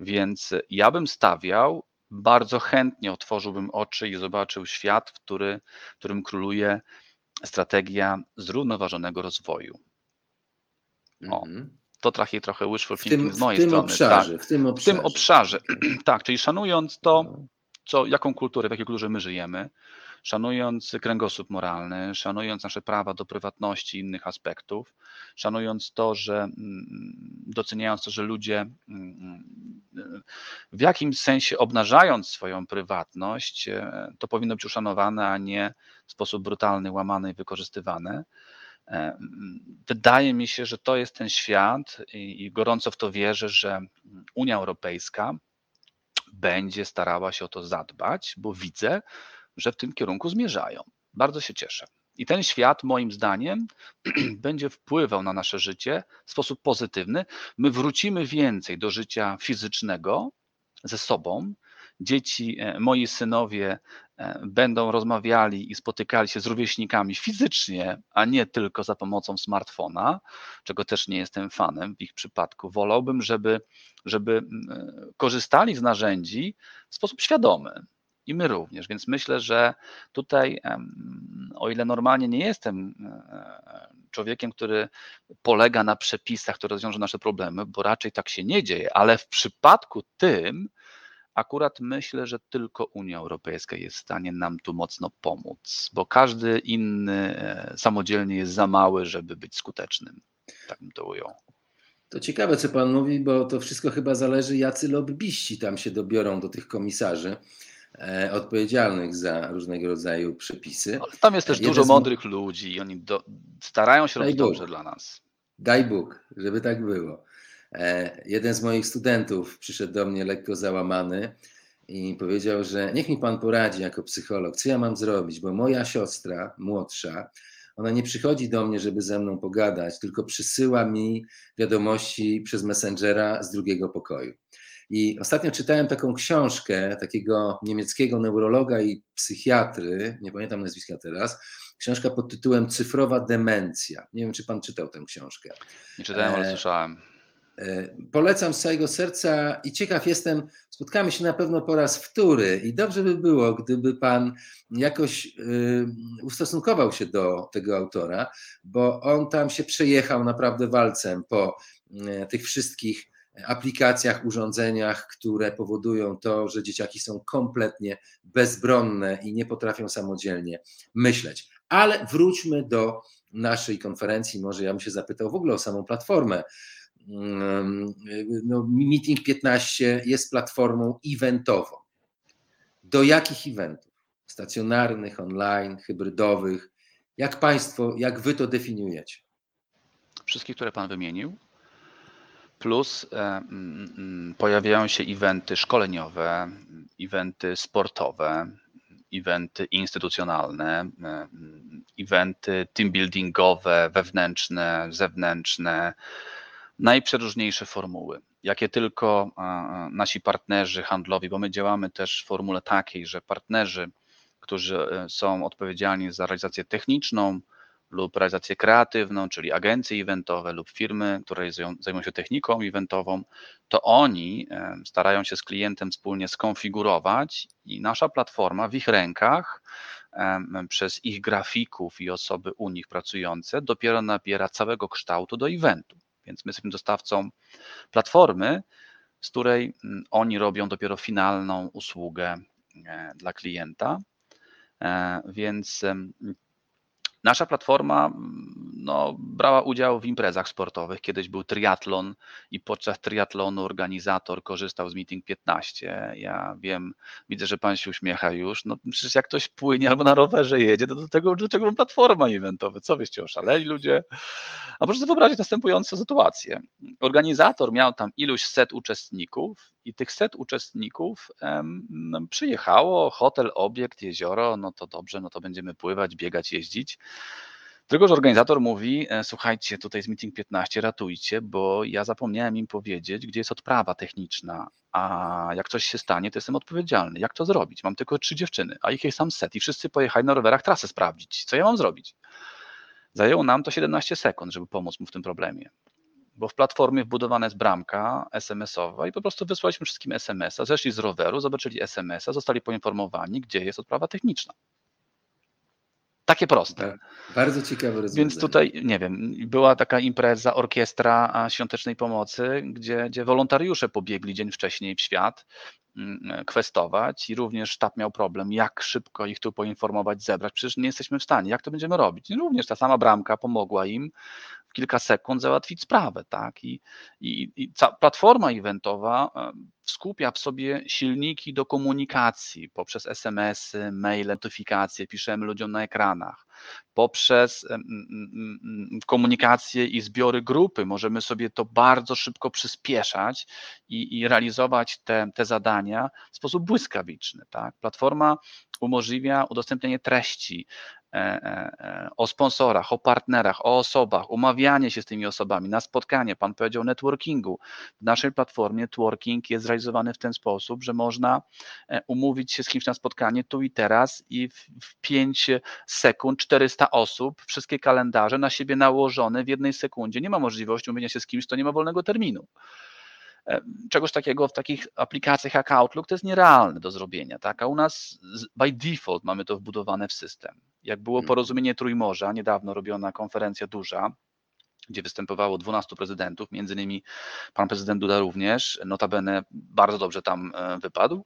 Więc ja bym stawiał, bardzo chętnie otworzyłbym oczy i zobaczył świat, w który, którym króluje strategia zrównoważonego rozwoju. O, mhm. to trochę, trochę wishful thinking z mojej w tym strony. Obszarze, tak, w tym obszarze. W tym obszarze. tak, czyli szanując to, no. co, jaką kulturę, w jakiej kulturze my żyjemy, szanując kręgosłup moralny, szanując nasze prawa do prywatności i innych aspektów, szanując to, że mm, doceniając to, że ludzie mm, w jakimś sensie obnażając swoją prywatność, e, to powinno być uszanowane, a nie w sposób brutalny, łamane i wykorzystywane. E, wydaje mi się, że to jest ten świat i gorąco w to wierzę, że Unia Europejska będzie starała się o to zadbać, bo widzę, że w tym kierunku zmierzają. Bardzo się cieszę. I ten świat, moim zdaniem, będzie wpływał na nasze życie w sposób pozytywny. My wrócimy więcej do życia fizycznego ze sobą dzieci, moi synowie będą rozmawiali i spotykali się z rówieśnikami fizycznie, a nie tylko za pomocą smartfona, czego też nie jestem fanem w ich przypadku. Wolałbym, żeby, żeby korzystali z narzędzi w sposób świadomy i my również. Więc myślę, że tutaj, o ile normalnie nie jestem e, człowiekiem, który polega na przepisach, które rozwiążą nasze problemy, bo raczej tak się nie dzieje, ale w przypadku tym, akurat myślę, że tylko Unia Europejska jest w stanie nam tu mocno pomóc, bo każdy inny e, samodzielnie jest za mały, żeby być skutecznym. Tak bym to ujął. To ciekawe, co Pan mówi, bo to wszystko chyba zależy, jacy lobbyści tam się dobiorą do tych komisarzy. E, odpowiedzialnych za różnego rodzaju przepisy. Ale tam jest też Jeden dużo mądrych ludzi i oni do, starają się Daj robić Bóg. dobrze dla nas. Daj Bóg, żeby tak było. E, jeden z moich studentów przyszedł do mnie lekko załamany i powiedział, że niech mi pan poradzi jako psycholog, co ja mam zrobić, bo moja siostra młodsza, ona nie przychodzi do mnie, żeby ze mną pogadać, tylko przysyła mi wiadomości przez Messengera z drugiego pokoju. I ostatnio czytałem taką książkę takiego niemieckiego neurologa i psychiatry, nie pamiętam nazwiska teraz, książka pod tytułem Cyfrowa demencja. Nie wiem, czy pan czytał tę książkę. Nie czytałem, ale e, słyszałem. E, polecam z całego serca i ciekaw jestem, spotkamy się na pewno po raz wtóry i dobrze by było, gdyby Pan jakoś y, ustosunkował się do tego autora, bo on tam się przejechał naprawdę walcem po y, tych wszystkich aplikacjach, urządzeniach, które powodują to, że dzieciaki są kompletnie bezbronne i nie potrafią samodzielnie myśleć. Ale wróćmy do naszej konferencji. Może ja bym się zapytał w ogóle o samą platformę. No, Meeting 15 jest platformą eventową. Do jakich eventów? Stacjonarnych, online, hybrydowych? Jak Państwo, jak Wy to definiujecie? Wszystkie, które Pan wymienił. Plus e, mm, mm, pojawiają się eventy szkoleniowe, eventy sportowe, eventy instytucjonalne, e, mm, eventy teambuildingowe, wewnętrzne, zewnętrzne, najprzeróżniejsze formuły, jakie tylko e, nasi partnerzy handlowi, bo my działamy też w formule takiej, że partnerzy, którzy są odpowiedzialni za realizację techniczną, lub realizację kreatywną, czyli agencje eventowe lub firmy, które zajmują się techniką eventową, to oni starają się z klientem wspólnie skonfigurować i nasza platforma w ich rękach przez ich grafików i osoby u nich pracujące dopiero nabiera całego kształtu do eventu. Więc my jesteśmy dostawcą platformy, z której mm, oni robią dopiero finalną usługę e, dla klienta. E, więc Nasza platforma no, brała udział w imprezach sportowych. Kiedyś był triatlon i podczas triatlonu organizator korzystał z Meeting 15. Ja wiem, widzę, że pan się uśmiecha już. No przecież jak ktoś płynie albo na rowerze jedzie, to do tego, do czego platforma eventowa? Co wyście oszaleli ludzie? A proszę sobie wyobrazić następującą sytuację. Organizator miał tam iluś set uczestników i tych set uczestników no, przyjechało, hotel, obiekt, jezioro, no to dobrze, no to będziemy pływać, biegać, jeździć. Tylko, że organizator mówi, e, słuchajcie, tutaj jest meeting 15, ratujcie, bo ja zapomniałem im powiedzieć, gdzie jest odprawa techniczna, a jak coś się stanie, to jestem odpowiedzialny. Jak to zrobić? Mam tylko trzy dziewczyny, a ich jest sam set i wszyscy pojechali na rowerach trasę sprawdzić. Co ja mam zrobić? Zajęło nam to 17 sekund, żeby pomóc mu w tym problemie bo w platformie wbudowana jest bramka SMS-owa i po prostu wysłaliśmy wszystkim SMS-a, zeszli z roweru, zobaczyli SMS-a, zostali poinformowani, gdzie jest odprawa techniczna. Takie proste. Bardzo ciekawe rozwiązanie. Więc tutaj, nie wiem, była taka impreza, orkiestra świątecznej pomocy, gdzie, gdzie wolontariusze pobiegli dzień wcześniej w świat mm, kwestować i również sztab miał problem, jak szybko ich tu poinformować, zebrać. Przecież nie jesteśmy w stanie, jak to będziemy robić? I również ta sama bramka pomogła im kilka sekund załatwić sprawę, tak? I, i, i platforma eventowa e, skupia w sobie silniki do komunikacji poprzez SMS-y, maile, notyfikacje, piszemy ludziom na ekranach, poprzez komunikację i zbiory grupy możemy sobie to bardzo szybko przyspieszać i, i realizować te, te zadania w sposób błyskawiczny. Tak? Platforma umożliwia udostępnianie treści, o sponsorach, o partnerach, o osobach, umawianie się z tymi osobami na spotkanie. Pan powiedział networkingu. W naszej platformie networking jest realizowany w ten sposób, że można umówić się z kimś na spotkanie tu i teraz i w 5 sekund 400 osób, wszystkie kalendarze na siebie nałożone w jednej sekundzie. Nie ma możliwości umówienia się z kimś, kto nie ma wolnego terminu. E, czegoś takiego w takich aplikacjach jak Outlook to jest nierealne do zrobienia, tak? A u nas by default mamy to wbudowane w system. Jak było mhm. porozumienie Trójmorza, niedawno robiona konferencja duża, gdzie występowało 12 prezydentów, między innymi pan prezydent Duda również, notabene bardzo dobrze tam e, wypadł.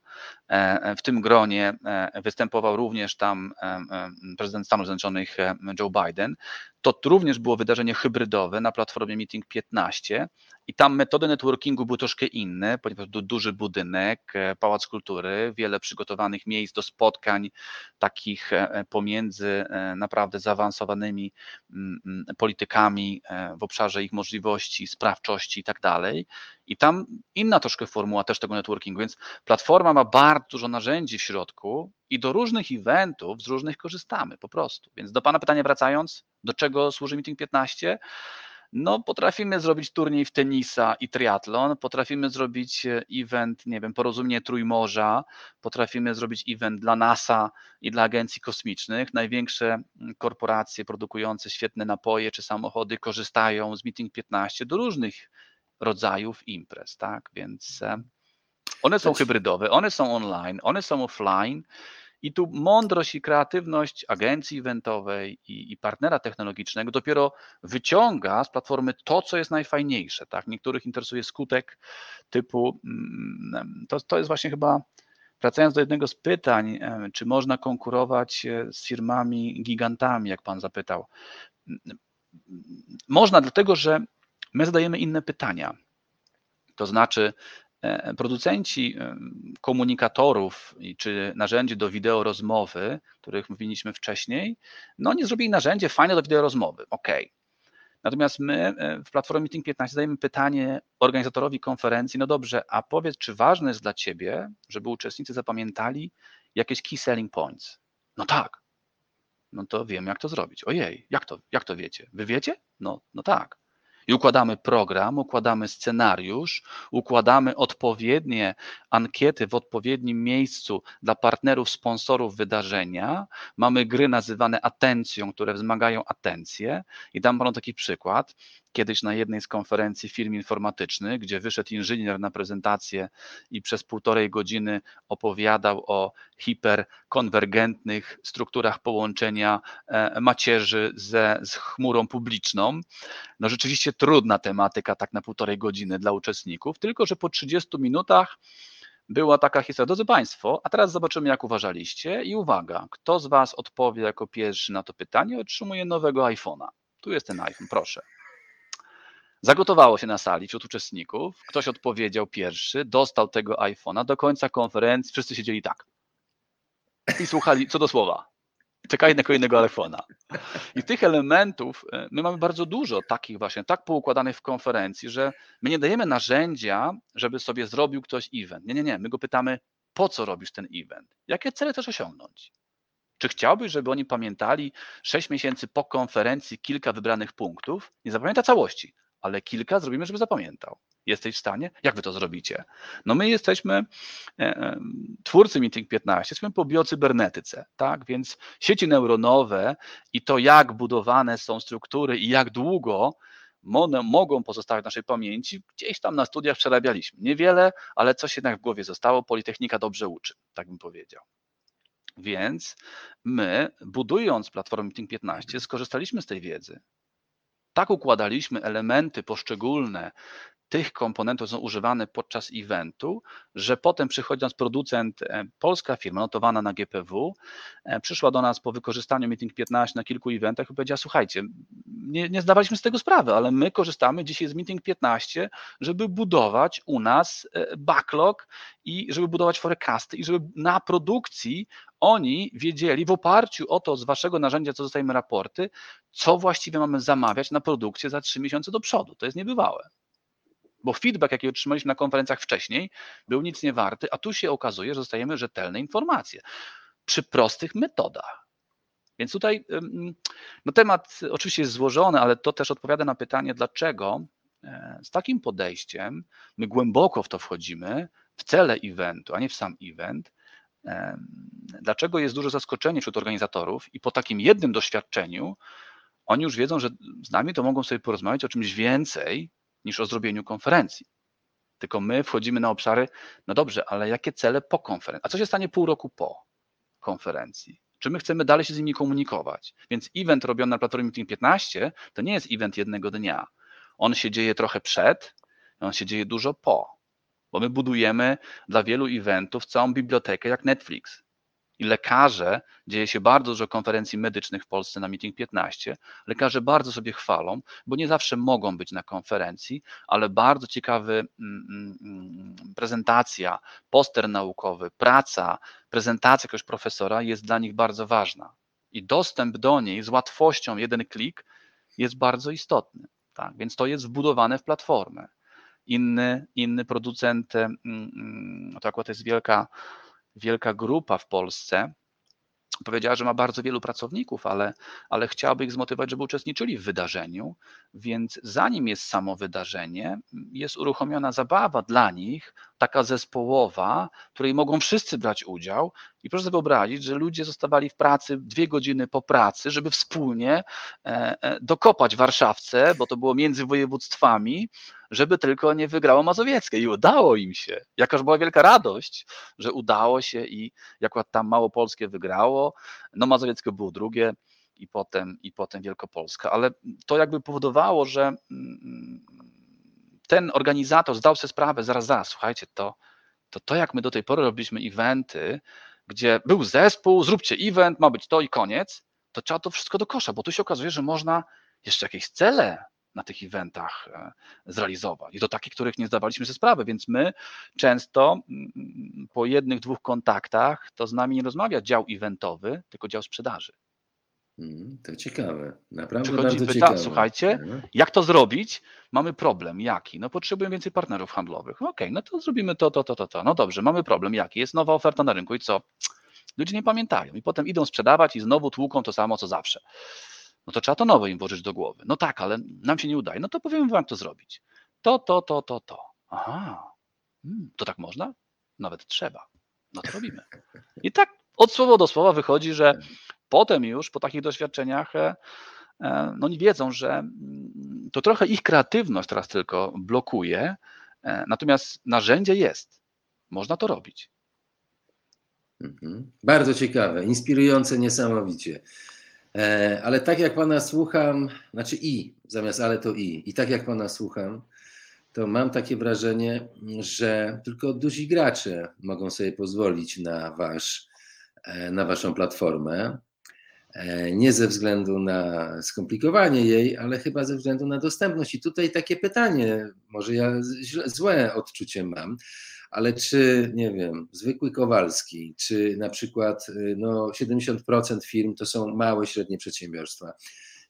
E, w tym gronie występował również tam prezydent Stanów Zjednoczonych Joe Biden. To również było wydarzenie hybrydowe na platformie Meeting 15 i tam metody networkingu były troszkę inne, ponieważ był duży budynek, e, pałac kultury, wiele przygotowanych miejsc do spotkań takich e, pomiędzy e, naprawdę zaawansowanymi mm, mm, politykami w obszarze ich możliwości, sprawczości i tak dalej. I tam inna troszkę formuła też tego networkingu, więc platforma ma bardzo dużo narzędzi w środku i do różnych eventów z różnych korzystamy po prostu. Więc do Pana pytania wracając, do czego służy Meeting 15? No, potrafimy zrobić turniej w tenisa i triatlon, potrafimy zrobić e, event, nie wiem, porozumienie Trójmorza, potrafimy zrobić event dla NASA i dla agencji kosmicznych. Największe mm, korporacje produkujące świetne napoje czy samochody korzystają z Meeting 15 do różnych rodzajów imprez, tak? Więc e, one są hybrydowe, one są online, one są offline i tu mądrość i kreatywność agencji eventowej i, i, partnera technologicznego dopiero wyciąga z platformy to, co jest najfajniejsze. Tak? Niektórych interesuje skutek typu, mm, to, to jest właśnie chyba, wracając do jednego z pytań, czy można konkurować e, z firmami gigantami, jak Pan zapytał. Można, dlatego że my zadajemy inne pytania. To znaczy, producenci e, komunikatorów czy narzędzi do wideo rozmowy, których mówiliśmy wcześniej, no nie zrobili narzędzie fajne do wideo rozmowy. OK. Natomiast my e, w Platformie Meeting 15 zadajemy pytanie organizatorowi konferencji, no dobrze, a powiedz, czy ważne jest dla Ciebie, żeby uczestnicy zapamiętali jakieś key selling points? No tak. No to wiem, jak to zrobić. Ojej, jak to, jak to wiecie? Wy wiecie? No, no tak. I układamy program, układamy scenariusz, układamy odpowiednie ankiety w odpowiednim miejscu dla partnerów, sponsorów wydarzenia. Mamy gry nazywane atencją, które wzmagają atencję. I dam panu taki przykład kiedyś na jednej z konferencji firm informatycznych, gdzie wyszedł inżynier na prezentację i przez półtorej godziny opowiadał o hiperkonwergentnych strukturach połączenia e, macierzy ze, z chmurą publiczną. No rzeczywiście trudna tematyka tak na półtorej godziny dla uczestników, tylko że po 30 minutach była taka historia. Drodzy Państwo, a teraz zobaczymy, jak uważaliście. I uwaga, kto z Was odpowie jako pierwszy na to pytanie, otrzymuje nowego iPhone'a. Tu jest ten iPhone, proszę. Zagotowało się na sali wśród uczestników. Ktoś odpowiedział pierwszy, dostał tego iPhone'a. Do końca konferencji wszyscy siedzieli tak. I słuchali co do słowa. Czekali na kolejnego iPhone'a. I tych elementów e, my mamy bardzo dużo takich właśnie, tak poukładanych w konferencji, że my nie dajemy narzędzia, żeby sobie zrobił ktoś event. Nie, nie, nie. My go pytamy, po co robisz ten event? Jakie cele chcesz osiągnąć? Czy chciałbyś, żeby oni pamiętali sześć miesięcy po konferencji kilka wybranych punktów? Nie zapamięta całości, ale kilka zrobimy, żeby zapamiętał. Jesteś w stanie? Jak wy to zrobicie? No my jesteśmy e, e, twórcy Meeting 15, jesteśmy po biocybernetyce, tak? Więc sieci neuronowe i to, jak budowane są struktury i jak długo one mogą pozostawać w naszej pamięci, gdzieś tam na studiach przerabialiśmy. Niewiele, ale coś jednak w głowie zostało. Politechnika dobrze uczy, tak bym powiedział. Więc my, budując platformę Meeting 15, skorzystaliśmy z tej wiedzy tak układaliśmy elementy poszczególne tych komponentów są używane podczas eventu, że potem przychodząc producent, e, polska firma notowana na GPW, e, przyszła do nas po wykorzystaniu Meeting 15 na kilku eventach i powiedziała, słuchajcie, nie, nie zdawaliśmy z tego sprawy, ale my korzystamy dzisiaj z Meeting 15, żeby budować u nas e, backlog i żeby budować forecasty i żeby na produkcji oni wiedzieli w oparciu o to z waszego narzędzia, co dostajemy raporty, co właściwie mamy zamawiać na produkcję za trzy miesiące do przodu. To jest niebywałe. Bo feedback, jaki otrzymaliśmy na konferencjach wcześniej, był nic nie warty, a tu się okazuje, że dostajemy rzetelne informacje przy prostych metodach. Więc tutaj no temat oczywiście jest złożony, ale to też odpowiada na pytanie, dlaczego e, z takim podejściem my głęboko w to wchodzimy, w cele eventu, a nie w sam event. Dlaczego jest duże zaskoczenie wśród organizatorów i po takim jednym doświadczeniu oni już wiedzą, że z nami to mogą sobie porozmawiać o czymś więcej niż o zrobieniu konferencji. Tylko my wchodzimy na obszary, no dobrze, ale jakie cele po konferencji? A co się stanie pół roku po konferencji? Czy my chcemy dalej się z nimi komunikować? Więc event robiony na platformie Meeting 15 to nie jest event jednego dnia. On się dzieje trochę przed, on się dzieje dużo po, bo my budujemy dla wielu eventów całą bibliotekę jak Netflix i lekarze, dzieje się bardzo dużo konferencji medycznych w Polsce na Meeting 15. Lekarze bardzo sobie chwalą, bo nie zawsze mogą być na konferencji, ale bardzo ciekawy mm, mm, mm, prezentacja, poster naukowy, praca, prezentacja jakiegoś profesora jest dla nich bardzo ważna. I dostęp do niej z łatwością, jeden klik jest bardzo istotny. Tak? Więc to jest wbudowane w platformę. Inny, inny producent, to akurat jest wielka wielka grupa w Polsce powiedziała, że ma bardzo wielu pracowników, ale, ale chciałaby ich zmotywować, żeby uczestniczyli w wydarzeniu, więc zanim jest samo wydarzenie, jest uruchomiona zabawa dla nich, taka zespołowa, w której mogą wszyscy brać udział. I proszę sobie wyobrazić, że ludzie zostawali w pracy dwie godziny po pracy, żeby wspólnie e, e, dokopać Warszawce, bo to było między województwami, żeby tylko nie wygrało Mazowieckie. I udało im się. Jakaż była wielka radość, że udało się i akurat tam Małopolskie wygrało, no Mazowieckie było drugie i potem, i potem Wielkopolska. Ale to jakby powodowało, że mm, ten organizator zdał sobie sprawę, zaraz, zaraz, słuchajcie, to, to, to jak my do tej pory robiliśmy eventy, gdzie był zespół, zróbcie event, ma być to i koniec, to trzeba to wszystko do kosza, bo tu się okazuje, że można jeszcze jakieś cele na tych eventach e, zrealizować. I to takich, których nie zdawaliśmy sobie sprawy, więc my często mm, po jednych, dwóch kontaktach to z nami nie rozmawia dział eventowy, tylko dział sprzedaży. Mm, to ciekawe, naprawdę Przychodzi bardzo pyta, ciekawe. słuchajcie, Mhm. jak to zrobić? Mamy problem, jaki? No potrzebujemy więcej partnerów handlowych. Okej, no to zrobimy to, to, to, to, to. No dobrze, mamy problem, jaki? Jest nowa oferta na rynku i co? Ludzie nie pamiętają i potem idą sprzedawać i znowu tłuką to samo, co zawsze. No to trzeba to nowe im włożyć do głowy. No tak, ale nam się nie udaje. No to powiemy wam, jak to zrobić. To, to, to, to, to. Aha, hmm, to tak można? Nawet trzeba. No to robimy. I tak od słowa do słowa wychodzi, że potem już po takich doświadczeniach e, e, no oni wiedzą, że mm, to trochę ich kreatywność teraz tylko blokuje, e, natomiast narzędzie jest. Można to robić. Mhm. Bardzo ciekawe, inspirujące niesamowicie. Ale tak jak Pana słucham, znaczy i, zamiast ale to i, i tak jak Pana słucham, to mam takie wrażenie, że tylko duzi gracze mogą sobie pozwolić na, wasz, na Waszą platformę. E, Nie ze względu na skomplikowanie jej, ale chyba ze względu na dostępność. I tutaj takie pytanie, może ja złe odczucie mam, ale czy, nie wiem, zwykły Kowalski, czy na przykład y, no, 70% firm to są małe, średnie przedsiębiorstwa.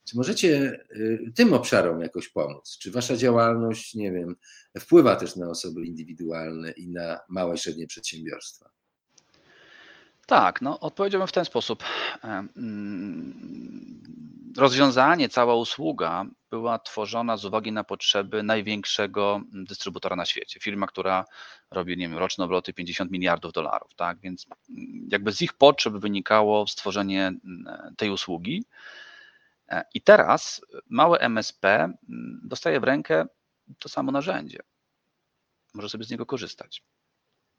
Czy możecie y, tym obszarom jakoś pomóc? Czy wasza działalność, nie wiem, wpływa też na osoby indywidualne i na małe, średnie przedsiębiorstwa? Tak, no odpowiedziałbym w ten sposób. Mm, Rozwiązanie, cała usługa była tworzona z uwagi na potrzeby największego dystrybutora na świecie. Firma, która robi nie wiem, roczne obroty 50 miliardów dolarów. Tak? Więc mm, jakby z ich potrzeb wynikało stworzenie mm, tej usługi. E, I teraz małe MSP dostaje w rękę to samo narzędzie. Może sobie z niego korzystać.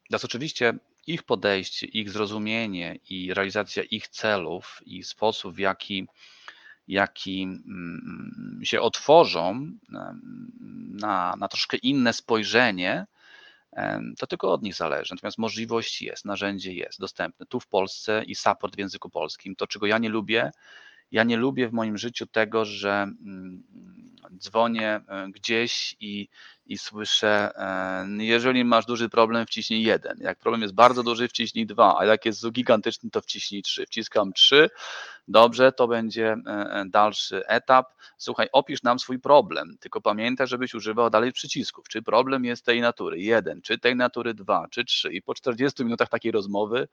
Teraz oczywiście ich podejście, ich zrozumienie i realizacja ich celów i sposób, w jaki, jaki mm, się otworzą na, na troszkę inne spojrzenie, to tylko od nich zależy. Natomiast możliwość jest, narzędzie jest dostępne tu w Polsce i support w języku polskim. To, czego ja nie lubię, ja nie lubię w moim życiu tego, że mm, dzwonię e, gdzieś i, i słyszę, e, jeżeli masz duży problem, wciśnij jeden. Jak problem jest bardzo duży, wciśnij dwa, a jak jest gigantyczny, to wciśnij trzy. Wciskam trzy, dobrze, to będzie dalszy etap. Słuchaj, opisz nam swój problem, tylko pamiętaj, żebyś używał dalej przycisków. Czy problem jest tej natury jeden, czy tej natury dwa, czy trzy. I po 40 minutach takiej rozmowy,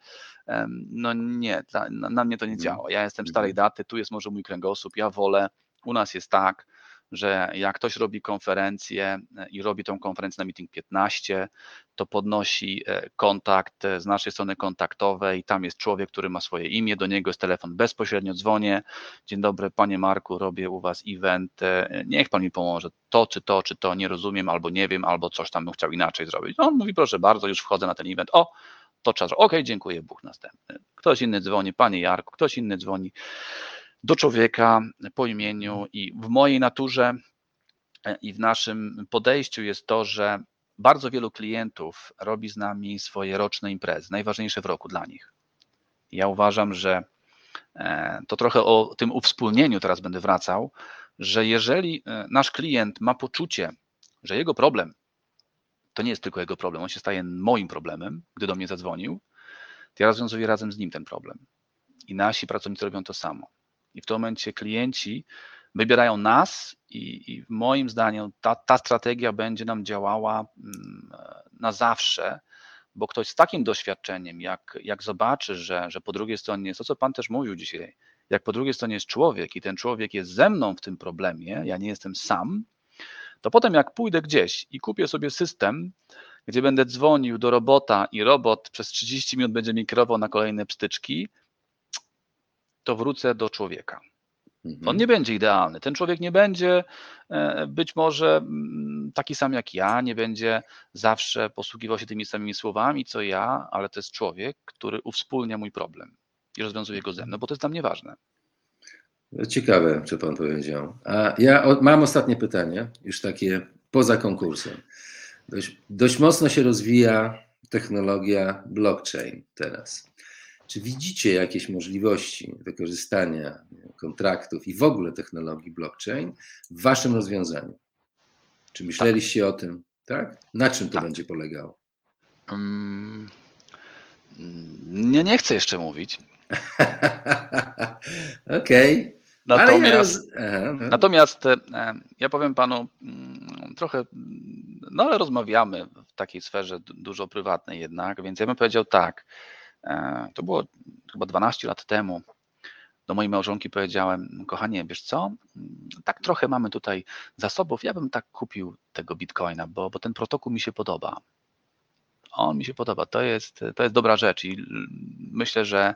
no nie, na, na mnie to nie mhm. działa. Ja jestem starej mhm. daty, tu jest może mój kręgosłup, ja wolę u nas jest tak, że jak ktoś robi konferencję e, i robi tą konferencję na meeting 15, to podnosi e, kontakt z naszej strony kontaktowej. Tam jest człowiek, który ma swoje imię, do niego jest telefon bezpośrednio dzwonię. Dzień dobry, panie Marku, robię u was event. E, niech pan mi pomoże. To czy to, czy to nie rozumiem, albo nie wiem, albo coś tam bym chciał inaczej zrobić. On mówi, proszę bardzo, już wchodzę na ten event. O, to trzeba. OK, dziękuję, Bóg następny. Ktoś inny dzwoni, panie Jarku, ktoś inny dzwoni do człowieka po imieniu i w mojej naturze e, i w naszym podejściu jest to, że bardzo wielu klientów robi z nami swoje roczne imprezy, najważniejsze w roku dla nich. Ja uważam, że e, to trochę o tym uwspólnieniu teraz będę wracał, że jeżeli e, nasz klient ma poczucie, że jego problem to nie jest tylko jego problem, on się staje moim problemem, gdy do mnie zadzwonił, to ja rozwiązuję razem z nim ten problem. I nasi pracownicy robią to samo. I w tym momencie klienci wybierają nas i, i moim zdaniem ta, ta strategia będzie nam działała mm, na zawsze, bo ktoś z takim doświadczeniem, jak, jak zobaczy, że, że po drugiej stronie jest to, co Pan też mówił dzisiaj, jak po drugiej stronie jest człowiek i ten człowiek jest ze mną w tym problemie, ja nie jestem sam, to potem jak pójdę gdzieś i kupię sobie system, gdzie będę dzwonił do robota i robot przez 30 minut będzie mi kierował na kolejne pstyczki, to wrócę do człowieka. Mhm. On nie będzie idealny. Ten człowiek nie będzie e, być może mm, taki sam jak ja, nie będzie zawsze posługiwał się tymi samymi słowami co ja, ale to jest człowiek, który uwspólnia mój problem i rozwiązuje go ze mną, bo to jest dla mnie ważne. Ciekawe, co pan powiedział. A ja mam ostatnie pytanie, już takie poza konkursem. Dość, dość mocno się rozwija technologia blockchain teraz. Czy widzicie jakieś możliwości wykorzystania kontraktów i w ogóle technologii blockchain w waszym rozwiązaniu? Czy myśleliście tak. o tym? Tak? Na czym to tak. będzie polegało? Um, nie, nie chcę jeszcze mówić. Okej. Okay. Natomiast, ja, roz... natomiast e, ja powiem panu mm, trochę, no ale rozmawiamy w takiej sferze dużo prywatnej jednak, więc ja bym powiedział tak. E, to było chyba 12 lat temu. Do mojej małżonki powiedziałem, kochanie, wiesz co, tak trochę mamy tutaj zasobów, ja bym tak kupił tego bitcoina, bo, bo ten protokół mi się podoba. On mi się podoba, to jest, to jest dobra rzecz i myślę, że,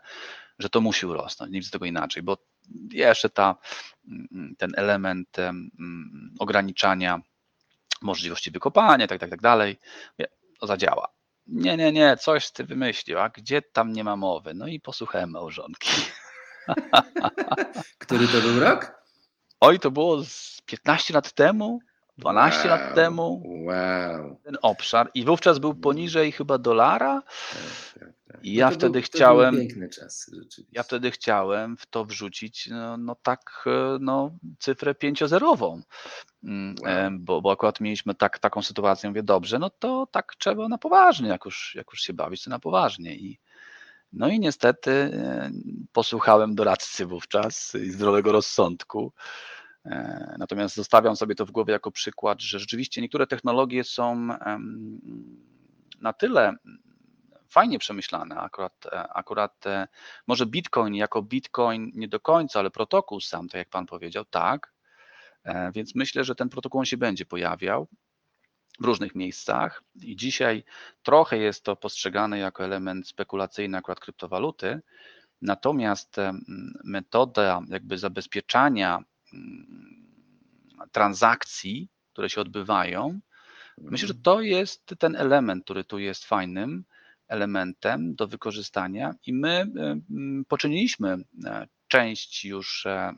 że to musi urosnąć, nie widzę tego inaczej, bo jeszcze ta, ten element ograniczania możliwości wykopania, tak, tak, tak dalej, zadziała. Nie, nie, nie, coś ty wymyślił, a gdzie tam nie ma mowy? No i posłuchałem małżonki. Który to był rok? Oj, to było z 15 lat temu, 12 wow, lat temu. Wow. Ten obszar i wówczas był poniżej chyba dolara. Tak, tak, tak. I ja no wtedy był, chciałem. rzeczywiście. Ja wtedy chciałem w to wrzucić no, no tak, e, no, cyfrę pięciozerową. Mm, wow. Bo, bo akurat mieliśmy tak, taką sytuację, mówię, dobrze, no to tak trzeba na poważnie, jak już, jak już się bawić, to na poważnie. I, no i niestety e, posłuchałem doradcy wówczas i zdrowego rozsądku. E, natomiast zostawiam sobie to w głowie jako przykład, że rzeczywiście niektóre technologie są na tyle fajnie przemyślane. Akurat, e, akurat może Bitcoin jako Bitcoin nie do końca, ale protokół sam, tak jak Pan powiedział, tak. Więc myślę, że ten protokół się będzie pojawiał w różnych miejscach i dzisiaj trochę jest to postrzegane jako element spekulacyjny akurat kryptowaluty, natomiast metoda jakby zabezpieczania transakcji, które się odbywają, myślę, że to jest ten element, który tu jest fajnym elementem do wykorzystania i my poczyniliśmy e, część już e,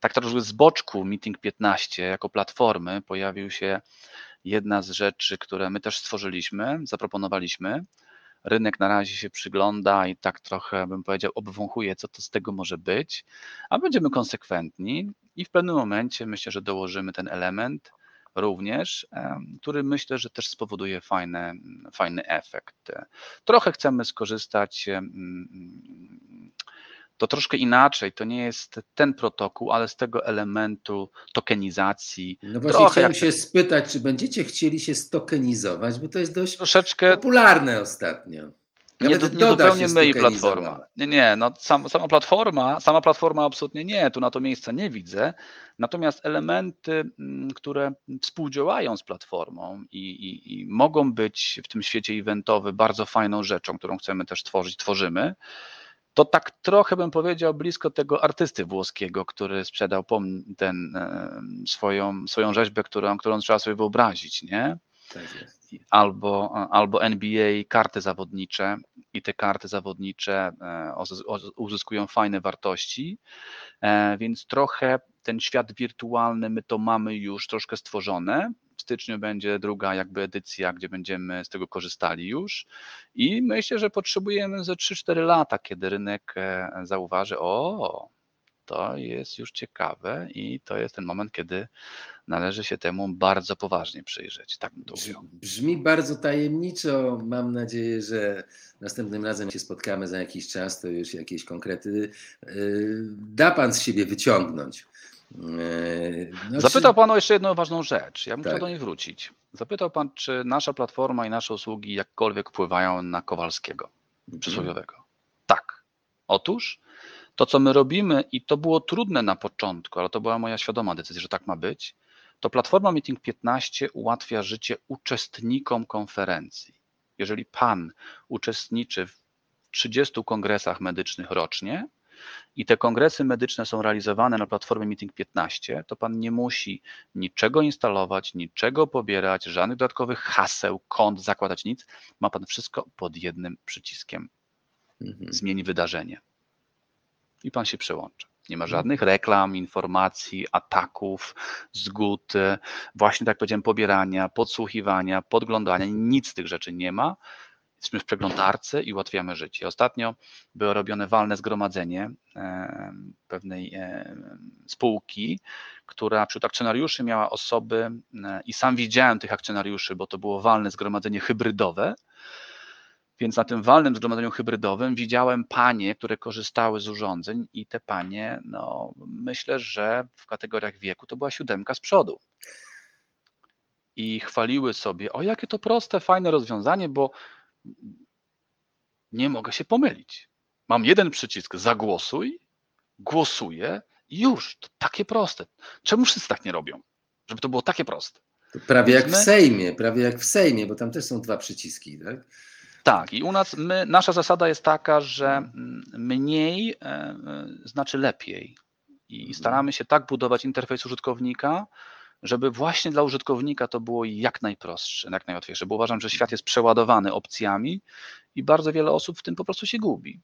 tak troszkę z boczku Meeting 15 jako platformy. Pojawił się jedna z rzeczy, które my też stworzyliśmy, zaproponowaliśmy, rynek na razie się przygląda i tak trochę bym powiedział, obwąchuje, co to z tego może być, a będziemy konsekwentni i w pewnym momencie myślę, że dołożymy ten element również, który myślę, że też spowoduje fajny, fajny efekt. Trochę chcemy skorzystać to troszkę inaczej. To nie jest ten protokół, ale z tego elementu tokenizacji. No właśnie Trochę chciałem jak... się spytać, czy będziecie chcieli się stokenizować, bo to jest dość troszeczkę popularne ostatnio. Nawet nie, nie zupełnie my i platforma. Nie, nie, no sam, sama platforma, sama platforma absolutnie nie, tu na to miejsca nie widzę. Natomiast elementy, mm, które współdziałają z platformą i, i, i mogą być w tym świecie eventowym bardzo fajną rzeczą, którą chcemy też tworzyć, tworzymy, to tak trochę bym powiedział blisko tego artysty włoskiego, który sprzedał ten, swoją, swoją rzeźbę, którą, którą trzeba sobie wyobrazić, nie? Tak albo, albo NBA karty zawodnicze. I te karty zawodnicze e, uzyskują fajne wartości, e, więc trochę ten świat wirtualny my to mamy już troszkę stworzone, w styczniu będzie druga jakby edycja, gdzie będziemy z tego korzystali już i myślę, że potrzebujemy ze 3-4 lata, kiedy rynek e, zauważy, o, to jest już ciekawe i to jest ten moment, kiedy należy się temu bardzo poważnie przyjrzeć. Tak Brzmi bardzo tajemniczo. Mam nadzieję, że następnym razem się spotkamy za jakiś czas, to już jakieś konkrety e, da Pan z siebie wyciągnąć. No Zapytał Pan o jeszcze jedną ważną rzecz. Ja bym tak. chciał do niej wrócić. Zapytał Pan, czy nasza platforma i nasze usługi jakkolwiek wpływają na Kowalskiego, mhm. przysłowiowego. Tak. Otóż to, co my robimy, i to było trudne na początku, ale to była moja świadoma decyzja, że tak ma być, to platforma Meeting 15 ułatwia życie uczestnikom konferencji. Jeżeli Pan uczestniczy w 30 kongresach medycznych rocznie, i te kongresy medyczne są realizowane na platformie Meeting 15, to pan nie musi niczego instalować, niczego pobierać, żadnych dodatkowych haseł, kont, zakładać nic. Ma pan wszystko pod jednym przyciskiem. Mhm. Zmieni wydarzenie. I pan się przełącza. Nie ma mhm. żadnych reklam, informacji, ataków, zgód, właśnie tak jak powiedziałem, pobierania, podsłuchiwania, podglądania. Nic z tych rzeczy nie ma jesteśmy w przeglądarce i ułatwiamy życie. Ostatnio było robione walne zgromadzenie e, pewnej e, spółki, która wśród akcjonariuszy miała osoby e, i sam widziałem tych akcjonariuszy, bo to było walne zgromadzenie hybrydowe. Więc na tym walnym zgromadzeniu hybrydowym widziałem panie, które korzystały z urządzeń, i te panie, no, myślę, że w kategoriach wieku to była siódemka z przodu. I chwaliły sobie, o jakie to proste, fajne rozwiązanie, bo nie mogę się pomylić. Mam jeden przycisk zagłosuj, głosuję i już. To takie proste. Czemu wszyscy tak nie robią? Żeby to było takie proste. To prawie jak w Sejmie, prawie jak w Sejmie, bo tam też są dwa przyciski, tak? Tak, i u nas my, nasza zasada jest taka, że mm, mniej e, e, znaczy lepiej. I staramy się tak budować interfejs użytkownika, żeby właśnie dla użytkownika to było jak najprostsze, jak najłatwiejsze, bo uważam, że świat jest przeładowany opcjami i bardzo wiele osób w tym po prostu się gubi.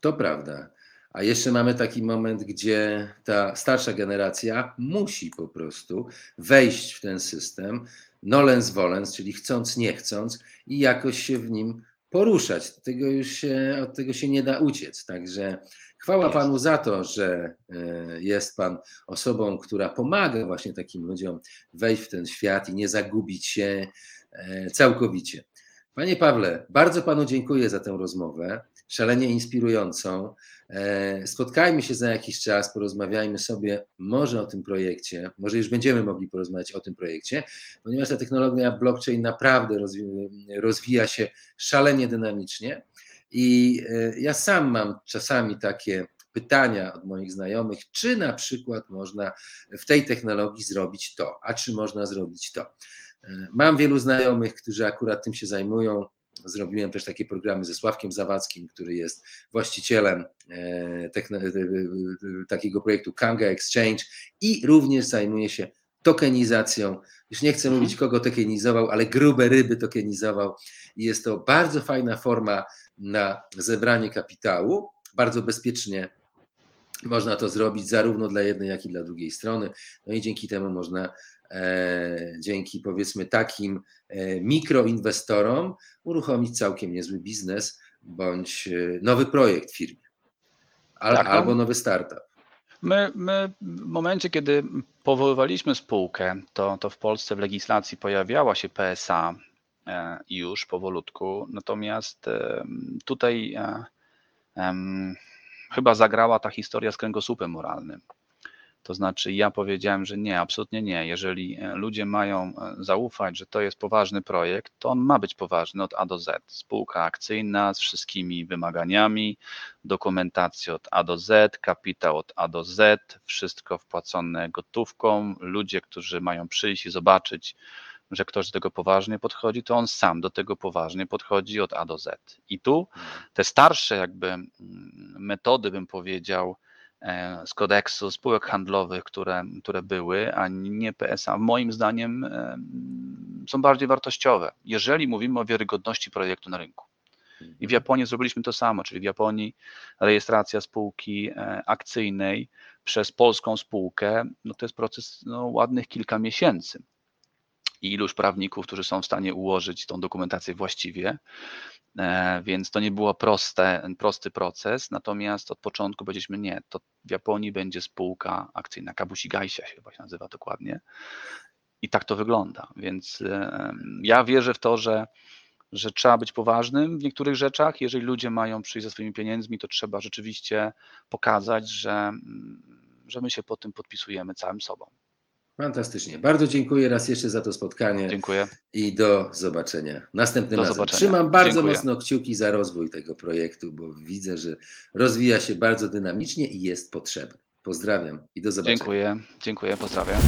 To prawda. A jeszcze mamy taki moment, gdzie ta starsza generacja musi po prostu wejść w ten system, nolens volens, czyli chcąc, nie chcąc, i jakoś się w nim poruszać. Tego już się, od tego się nie da uciec. Także Chwała Panu za to, że e, jest Pan osobą, która pomaga właśnie takim ludziom wejść w ten świat i nie zagubić się e, całkowicie. Panie Pawle, bardzo Panu dziękuję za tę rozmowę, szalenie inspirującą. E, spotkajmy się za jakiś czas, porozmawiajmy sobie może o tym projekcie, może już będziemy mogli porozmawiać o tym projekcie, ponieważ ta technologia blockchain naprawdę rozwija się szalenie dynamicznie. I e, ja sam mam czasami takie pytania od moich znajomych, czy na przykład można w tej technologii zrobić to, a czy można zrobić to. E, mam wielu znajomych, którzy akurat tym się zajmują. Zrobiłem też takie programy ze Sławkiem Zawadzkim, który jest właścicielem e, takiego projektu Kanga Exchange i również zajmuje się tokenizacją. Już nie chcę mówić, kogo tokenizował, ale grube ryby tokenizował. I jest to bardzo fajna forma na zebranie kapitału, bardzo bezpiecznie Można to zrobić zarówno dla jednej, jak i dla drugiej strony. No i dzięki temu można, e, dzięki powiedzmy takim e, mikroinwestorom, uruchomić całkiem niezły biznes bądź e, nowy projekt w firmie. Al, Tak, albo nowy startup. My, my w momencie, kiedy powoływaliśmy spółkę, to, to w Polsce w legislacji pojawiała się PSA już powolutku, natomiast e, tutaj e, chyba zagrała ta historia z kręgosłupem moralnym. To znaczy, ja powiedziałem, że nie, absolutnie nie. Jeżeli e, ludzie mają e, zaufać, że to jest poważny projekt, to on ma być poważny od A do Z. Spółka akcyjna z wszystkimi wymaganiami, dokumentację od A do Z, kapitał od A do Z, wszystko wpłacone gotówką. Ludzie, którzy mają przyjść i zobaczyć, że ktoś do tego poważnie podchodzi, to on sam do tego poważnie podchodzi od A do Z. I tu te starsze jakby mm, metody, bym powiedział, e, z kodeksu spółek handlowych, które, które były, a nie PSA, moim zdaniem e, są bardziej wartościowe, jeżeli mówimy o wiarygodności projektu na rynku. I w Japonii zrobiliśmy to samo, czyli w Japonii rejestracja spółki e, akcyjnej przez polską spółkę, no to jest proces no, ładnych kilka miesięcy. I iluś prawników, którzy są w stanie ułożyć tą dokumentację właściwie, E, więc to nie było proste, prosty proces, natomiast od początku powiedzieliśmy nie, to w Japonii będzie spółka akcyjna, Kabushi-Gaisha się chyba się nazywa dokładnie. I tak to wygląda, więc e, ja wierzę w to, że, że trzeba być poważnym w niektórych rzeczach, jeżeli ludzie mają przyjść ze swoimi pieniędzmi, to trzeba rzeczywiście pokazać, że, mm, że my się po tym podpisujemy całym sobą. Fantastycznie. Bardzo dziękuję raz jeszcze za to spotkanie Dziękuję. i do zobaczenia następnym Do razem. zobaczenia. Trzymam bardzo Dziękuję. mocno kciuki za rozwój tego projektu, bo widzę, że rozwija się bardzo dynamicznie i jest potrzebny. Pozdrawiam i do zobaczenia. Dziękuję, dziękuję, pozdrawiam.